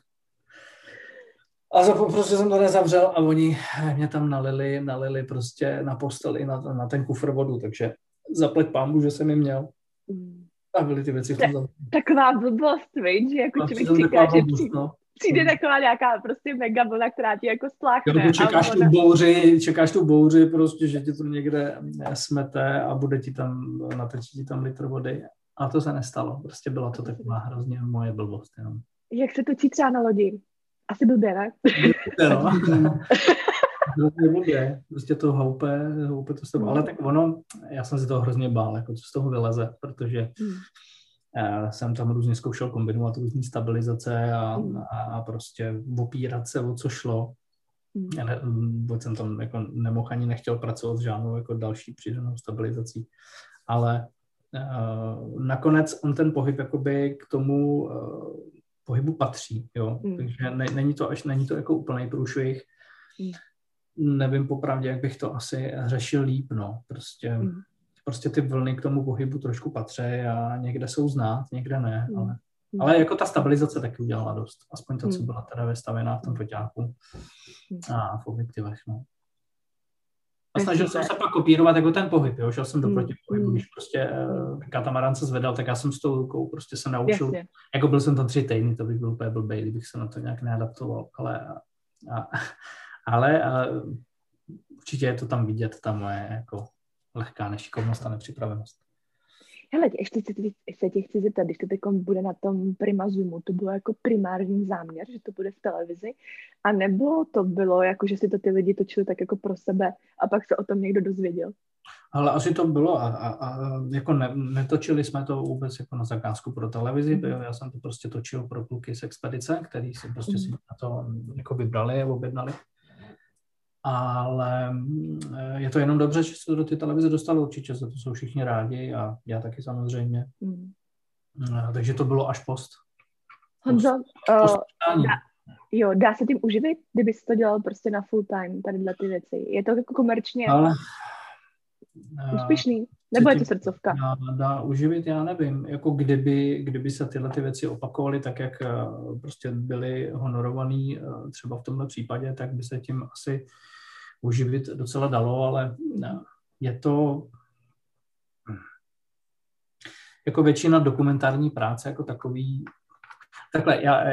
a za, prostě jsem to nezavřel a oni mě tam nalili, nalili prostě na posteli na, na ten kufr vodu, takže zaplať pámbu, že jsem ji měl. Mm a byly ty věci v tom Taková blbost, víš, že jako člověk říká, že přijde, no. přijde taková nějaká prostě mega vlna, která ti jako spláchne. Jo, čekáš tu bouři, čekáš tu bouři prostě, že ti to někde smete a bude ti tam, natečí ti tam litr vody. A to se nestalo. Prostě byla to taková hrozně moje blbost. Jenom. Jak se točí třeba na lodi? Asi blbě, ne? no. hrozně blbě. Prostě to houpe, houpe to s tebou. Ale tak ono, já jsem si toho hrozně bál, jako co z toho vyleze, protože hmm. Uh, jsem tam různě zkoušel kombinovat různé stabilizace a, hmm. a prostě opírat se, o co šlo. Hmm. Já ne, vůbec jsem tam jako nemohl ani nechtěl pracovat s žádnou jako další přidanou stabilizací. Ale uh, nakonec on ten pohyb jakoby k tomu uh, pohybu patří, jo. Hmm. Takže ne, není to až, není to jako úplný průšvih. Hmm nevím popravdě, jak bych to asi řešil líp, no. Prostě, mm. prostě ty vlny k tomu pohybu trošku patří a někde jsou znát, někde ne, mm. ale, mm. ale jako ta stabilizace taky udělala dost. Aspoň to, co mm. byla teda vystavená v tom foťáku mm. a v objektivech, no. A snažil jsem se pak kopírovat jako ten pohyb, jo, šel jsem do mm. protipohybu, když prostě uh, katamaran se zvedal, tak já jsem s tou rukou prostě se naučil, Jasně. jako byl jsem tam tři týdny, to bych byl úplně blbej, kdybych se na to nějak neadaptoval, ale a, a ale uh, určitě je to tam vidět, ta moje jako lehká nešikovnost a nepřipravenost. Hele, ještě se, se tě chci zeptat, když to teď bude na tom Prima Zoomu, to bylo jako primární záměr, že to bude v televizi, a nebo to bylo jako, že si to ty lidi točili tak jako pro sebe a pak se o tom někdo dozvěděl? Ale asi to bylo a, a, a jako ne, netočili jsme to vůbec jako na zakázku pro televizi, mm. já jsem to prostě točil pro kluky z expedice, který si prostě mm. si na to jako vybrali a objednali ale mm, je to jenom dobře, že se to do ty televize dostalo určitě, za to jsou všichni rádi a já taky samozřejmě. Hmm. Takže to bylo až post. Honzo, post, uh, dá, jo, dá se tím uživit, kdyby to dělal prostě na full time, tady ty věci. Je to jako komerčně ale, úspěšný? Nebo je to srdcovka? Dá, dá uživit, já nevím. Jako kdyby, kdyby se tyhle ty věci opakovaly tak, jak prostě byly honorovaný třeba v tomhle případě, tak by se tím asi uživit docela dalo, ale je to jako většina dokumentární práce jako takový. Takhle, já,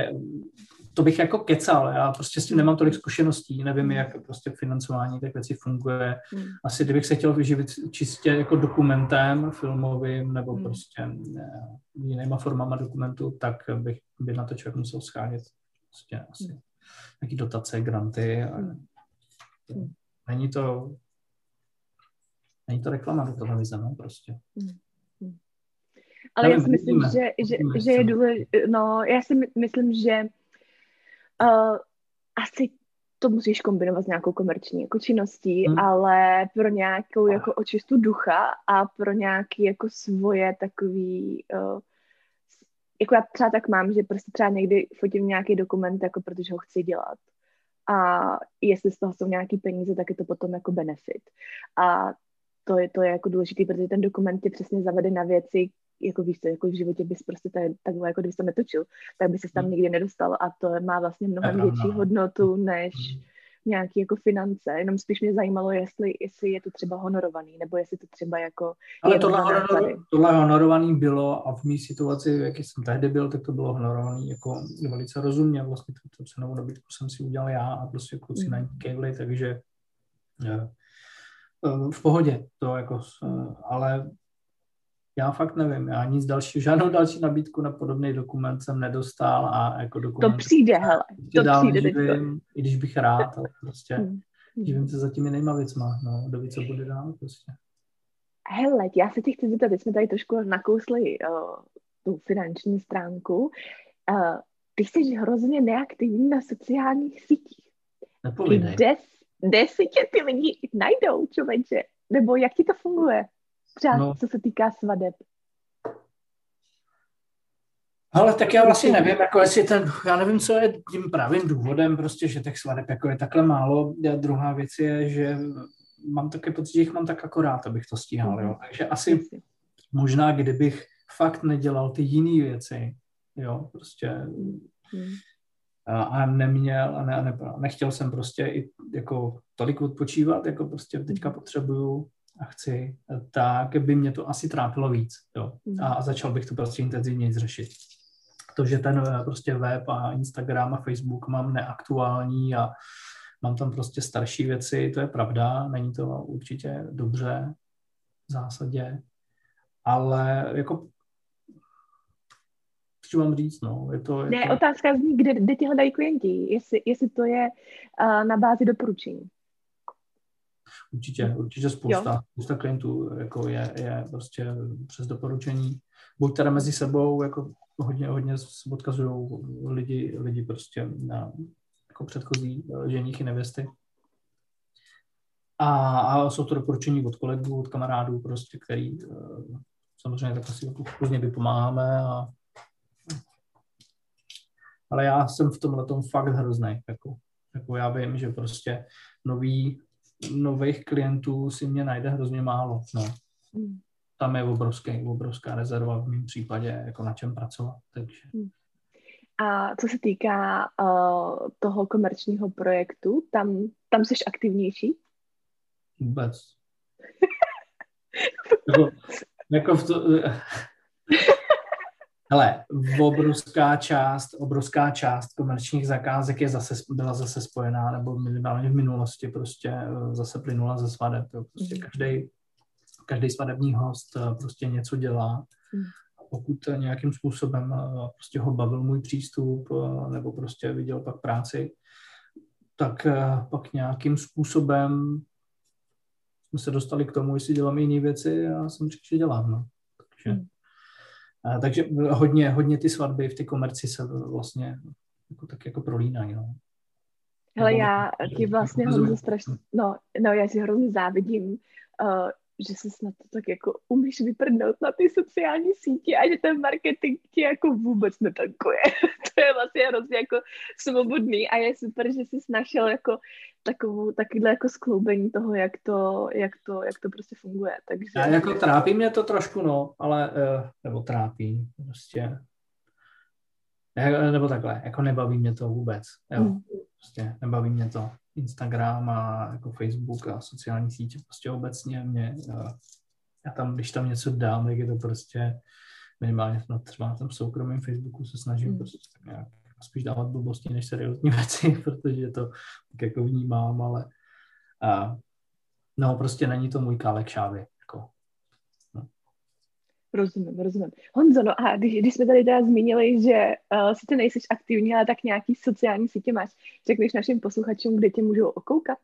to bych jako kecal, já prostě s tím nemám tolik zkušeností, nevím, jak prostě financování těch věcí funguje. Hmm. Asi kdybych se chtěl vyživit čistě jako dokumentem filmovým nebo hmm. prostě ne, jinýma formama dokumentu, tak bych by na to člověk musel schánět prostě asi hmm. nějaký dotace, granty a hmm. Není to, není to reklama do televize, no prostě. Hmm. hmm. Ale já si myslím, že, že, že je důležité, no já si myslím, že uh, asi to musíš kombinovat s nějakou komerční jako činností, hmm. ale pro nějakou jako očistu ducha a pro nějaký jako svoje takový uh, jako já třeba tak mám, že prostě třeba někdy fotím nějaký dokument, jako protože ho chci dělat a jestli z toho jsou nějaký peníze, tak je to potom jako benefit. A to je, to je jako důležité, protože ten dokument tě přesně zavede na věci, jako víš co, jako v životě bys prostě tady, takhle, jako kdybys to netočil, tak by se tam hmm. nikdy nedostal a to má vlastně mnohem větší hodnotu než hmm nějaký jako finance, jenom spíš mě zajímalo, jestli, jestli je to třeba honorovaný, nebo jestli to třeba jako... Ale tohle, honor, tohle honorovaný bylo a v mý situaci, jak jsem tehdy byl, tak to bylo honorovaný jako velice rozumně, vlastně tu cenovou nabídku jsem si udělal já a prostě kluci mm. na ní kejvli, takže je, eh, v pohodě to jako, ale já fakt nevím, já nic další, žádnou další nabídku na podobný dokument jsem nedostal a jako dokument... To přijde, hele, to dál přijde neživím, i když bych rád, ale prostě hmm. živím se za těmi jinýma věcma, no, kdo ví, co bude dál prostě. Hele, já se ti chci zeptat, jsme tady trošku nakousli uh, tu finanční stránku. Uh, ty jsi hrozně neaktivní na sociálních sítích. Kde, kde si tě ty lidi najdou, člověče? Nebo jak ti to funguje? Třeba no. co se týká svadeb. Ale tak já vlastně nevím, jako jestli ten, já nevím, co je tím pravým důvodem, prostě, že těch svadeb jako je takhle málo. A druhá věc je, že mám také pocit, že jich mám tak akorát, abych to stíhal, jo. Takže asi možná, kdybych fakt nedělal ty jiné věci, jo, prostě hmm. a, a neměl a ne, ne, nechtěl jsem prostě i jako tolik odpočívat, jako prostě teďka potřebuju a chci, tak by mě to asi trápilo víc. Jo. Mm. A, a začal bych to prostě intenzivně řešit. To, že ten eh, prostě web a Instagram a Facebook mám neaktuální a mám tam prostě starší věci, to je pravda, není to určitě dobře v zásadě, ale jako co mám říct, no, je to... Je ne, to... otázka zní, kde, kde ti hledají klienti, jestli, jestli to je uh, na bázi doporučení. Určitě, určitě spousta, jo. spousta klientů jako je, je prostě přes doporučení. Buď teda mezi sebou, jako hodně, hodně se odkazují lidi, lidi prostě na jako předchozí eh, ženíchy nevěsty. A, a jsou to doporučení od kolegů, od kamarádů, prostě, který eh, samozřejmě tak asi jako různě vypomáháme. A, ale já jsem v tomhle tom fakt hrozný. Jako, jako já vím, že prostě nový nových klientů si mě najde hrozně málo. No. Hmm. Tam je obrovský, obrovská rezerva v mém případě, jako na čem pracovat. Takže. Hmm. A co se týká uh, toho komerčního projektu, tam, tam jsi aktivnější? Vůbec. jako, jako v to, Hele, obrovská část, obrovská část komerčních zakázek je zase, byla zase spojená, nebo minimálně v minulosti prostě eh, zase plynula ze svadeb. Prostě mhm. každý každý svadební host uh, prostě něco dělá. Hmm. Pokud nějakým způsobem uh, prostě ho bavil můj přístup nebo prostě viděl pak práci, tak pak nějakým způsobem jsme se dostali k tomu, jestli dělám jiné věci a jsem řekl, že dělám. No. Takže, hmm. a, takže hodně, hodně ty svatby v té komerci se vlastně jako, tak jako prolínají. No. Hele, já ti vlastně hrozně strašně, no, no, já si hrozně závidím, uh, že se snad to tak jako umíš vyprdnout na ty sociální sítě a že ten marketing ti jako vůbec netankuje. to je vlastně hrozně jako svobodný a je super, že jsi našel jako takovou, takovýhle jako skloubení toho, jak to, jak to, jak to prostě funguje. Takže... Já jako trápí mě to trošku, no, ale, uh, nebo trápí, prostě, nebo takhle, jako nebaví mě to vůbec, jo, mm. prostě nebaví mě to. Instagram a jako Facebook a sociální sítě prostě obecně mě, uh, já tam, když tam něco dám, tak je to prostě minimálně na třeba na tom soukromém Facebooku se snažím mm. prostě tak nějak spíš dávat blbosti než seriózní věci, protože to tak jako vnímám, ale uh, no prostě není to můj kálek šávy. Jako. Rozumím, rozumím. Honzo, no a když, když jsme tady teda zmínili, že uh, sice nejsi aktivní, ale tak nějaký sociální sítě máš, řekneš našim posluchačům, kde tě můžou okoukat?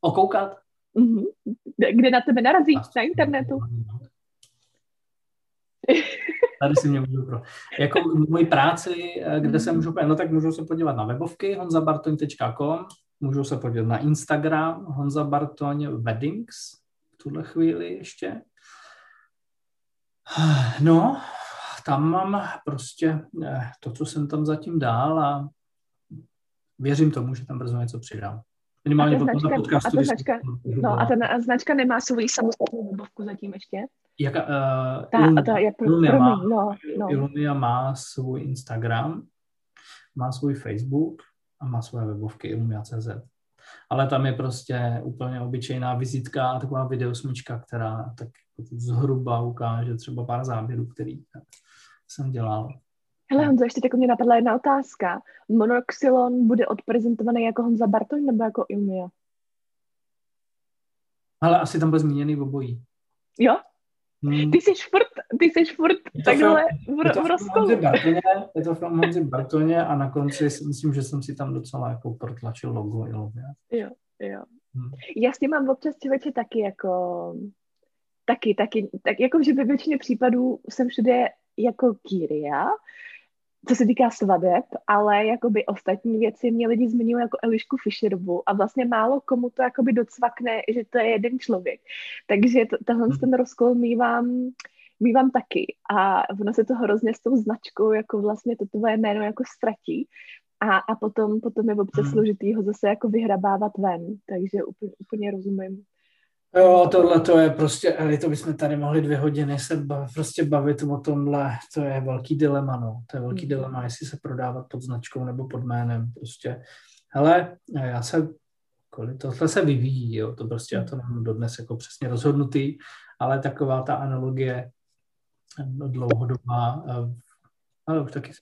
Okoukat? Mm-hmm. Kde, kde na tebe narazí? Na internetu? Tady si mě můžu pro... Jako moji práci, eh, kde se můžu no tak můžu se podívat na webovky honzabartoň.com, můžu se podívat na Instagram Honza Bartoň Weddings v tuhle chvíli ještě. No, tam mám prostě eh, to, co jsem tam zatím dál a věřím tomu, že tam brzo něco přidám. Minimálně a ta značka, podcastu, a ta značka, no, a ta značka nemá svou samostatnou webovku zatím ještě? Jaka, uh, ta, Ilum, ta je pro, Ilumia, pro má, no, no. Ilumia má svůj Instagram, má svůj Facebook a má svoje webovky Ilumia.cz. Ale tam je prostě úplně obyčejná vizitka, taková videosmička, která tak zhruba ukáže třeba pár záběrů, který jsem dělal. Hele Honzo, ještě tak mě napadla jedna otázka. Monoxylon bude odprezentovaný jako Honza Bartoň nebo jako Ilmia? Ale asi tam bude zmíněný obojí. Jo? Hmm. Ty jsi furt, ty jsi furt takhle v, v rozkolu. Je to film Honzi Bartoně a na konci si myslím, že jsem si tam docela jako protlačil logo Ilmia. Jo, jo. Hmm. Já s tím mám občas člověče taky jako taky, taky, tak jako, že ve většině případů jsem všude jako Kyria, co se týká svadeb, ale jakoby ostatní věci mě lidi zmiňují jako Elišku Fischerovu a vlastně málo komu to jakoby docvakne, že to je jeden člověk. Takže to, tenhle hmm. ten rozkol mývám, mývám taky a ono se to hrozně s tou značkou jako vlastně to tvoje jméno jako ztratí a, a potom, potom je občas hmm. složitý ho zase jako vyhrabávat ven, takže úplně, úplně rozumím. Jo, tohle to je prostě, Eli, to bychom tady mohli dvě hodiny se bav, prostě bavit o tomhle, to je velký dilema, no. To je velký mm. dilema, jestli se prodávat pod značkou nebo pod jménem, prostě. Hele, já se, kolik, tohle se vyvíjí, jo, to prostě já to nemám dodnes jako přesně rozhodnutý, ale taková ta analogie no, dlouhodobá, eh, ale už taky se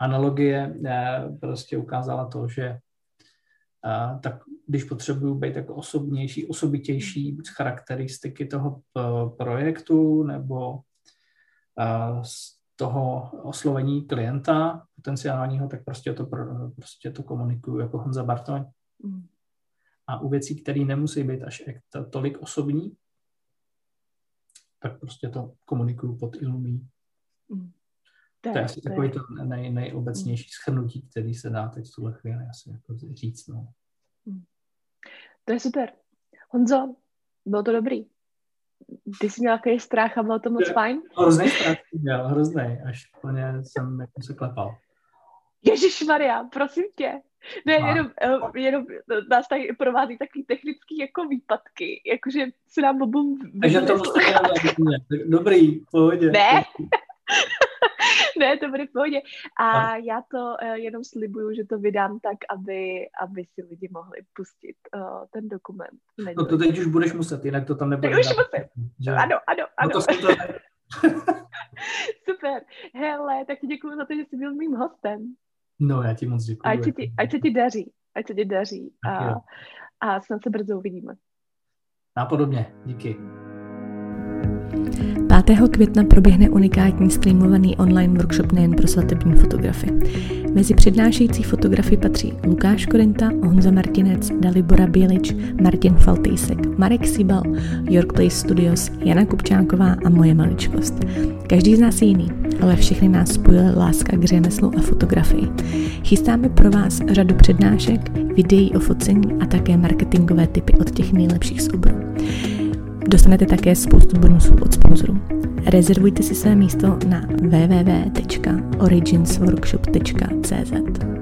Analogie eh, prostě ukázala to, že tak když potřebuju být jako osobnější, osobitější buď charakteristiky toho eh, projektu nebo a, z toho oslovení klienta potenciálního, tak prostě to, prostě to komunikuju jako Honza Bartoň. Mm. A u věcí, které nemusí být až tolik osobní, tak prostě to komunikuju pod ilumí. Mm. To, to je asi takový to nej, nejobecnější schrnutí, který se dá teď v tuhle chvíli asi jako říct. No. Mm. To je super. Honzo, bylo to dobrý. Ty jsi měl nějaký strach a bylo to moc fajn? Hrozný strach měl, hrozný, až úplně jsem jako se klepal. Ježíš Maria, prosím tě. Ne, a. jenom, eh, jenom nás tady provází takový technický jako výpadky, jakože se nám obou... Takže to Dobrý, pohodě. Ne? ne, to bude v pohodě. A já to uh, jenom slibuju, že to vydám tak, aby, aby si lidi mohli pustit uh, ten dokument. Není no to teď už budeš muset, jinak to tam nebude. Teď už musím. Že... Ano, ano, ano. No to to... Super. Hele, tak ti děkuji za to, že jsi byl mým hostem. No, já ti moc děkuji. Ať se ti, ať se ti daří. Ať se ti daří. A, a snad se brzo uvidíme. Nápodobně. Díky. 5. května proběhne unikátní streamovaný online workshop nejen pro svatební fotografy. Mezi přednášející fotografy patří Lukáš Korinta, Honza Martinec, Dalibora Bělič, Martin Faltejsek, Marek Sibal, York Place Studios, Jana Kupčánková a moje maličkost. Každý z nás je jiný, ale všechny nás spojuje láska k řemeslu a fotografii. Chystáme pro vás řadu přednášek, videí o focení a také marketingové typy od těch nejlepších z oborů. Dostanete také spoustu bonusů od sponzorů. Rezervujte si své místo na www.originsworkshop.cz.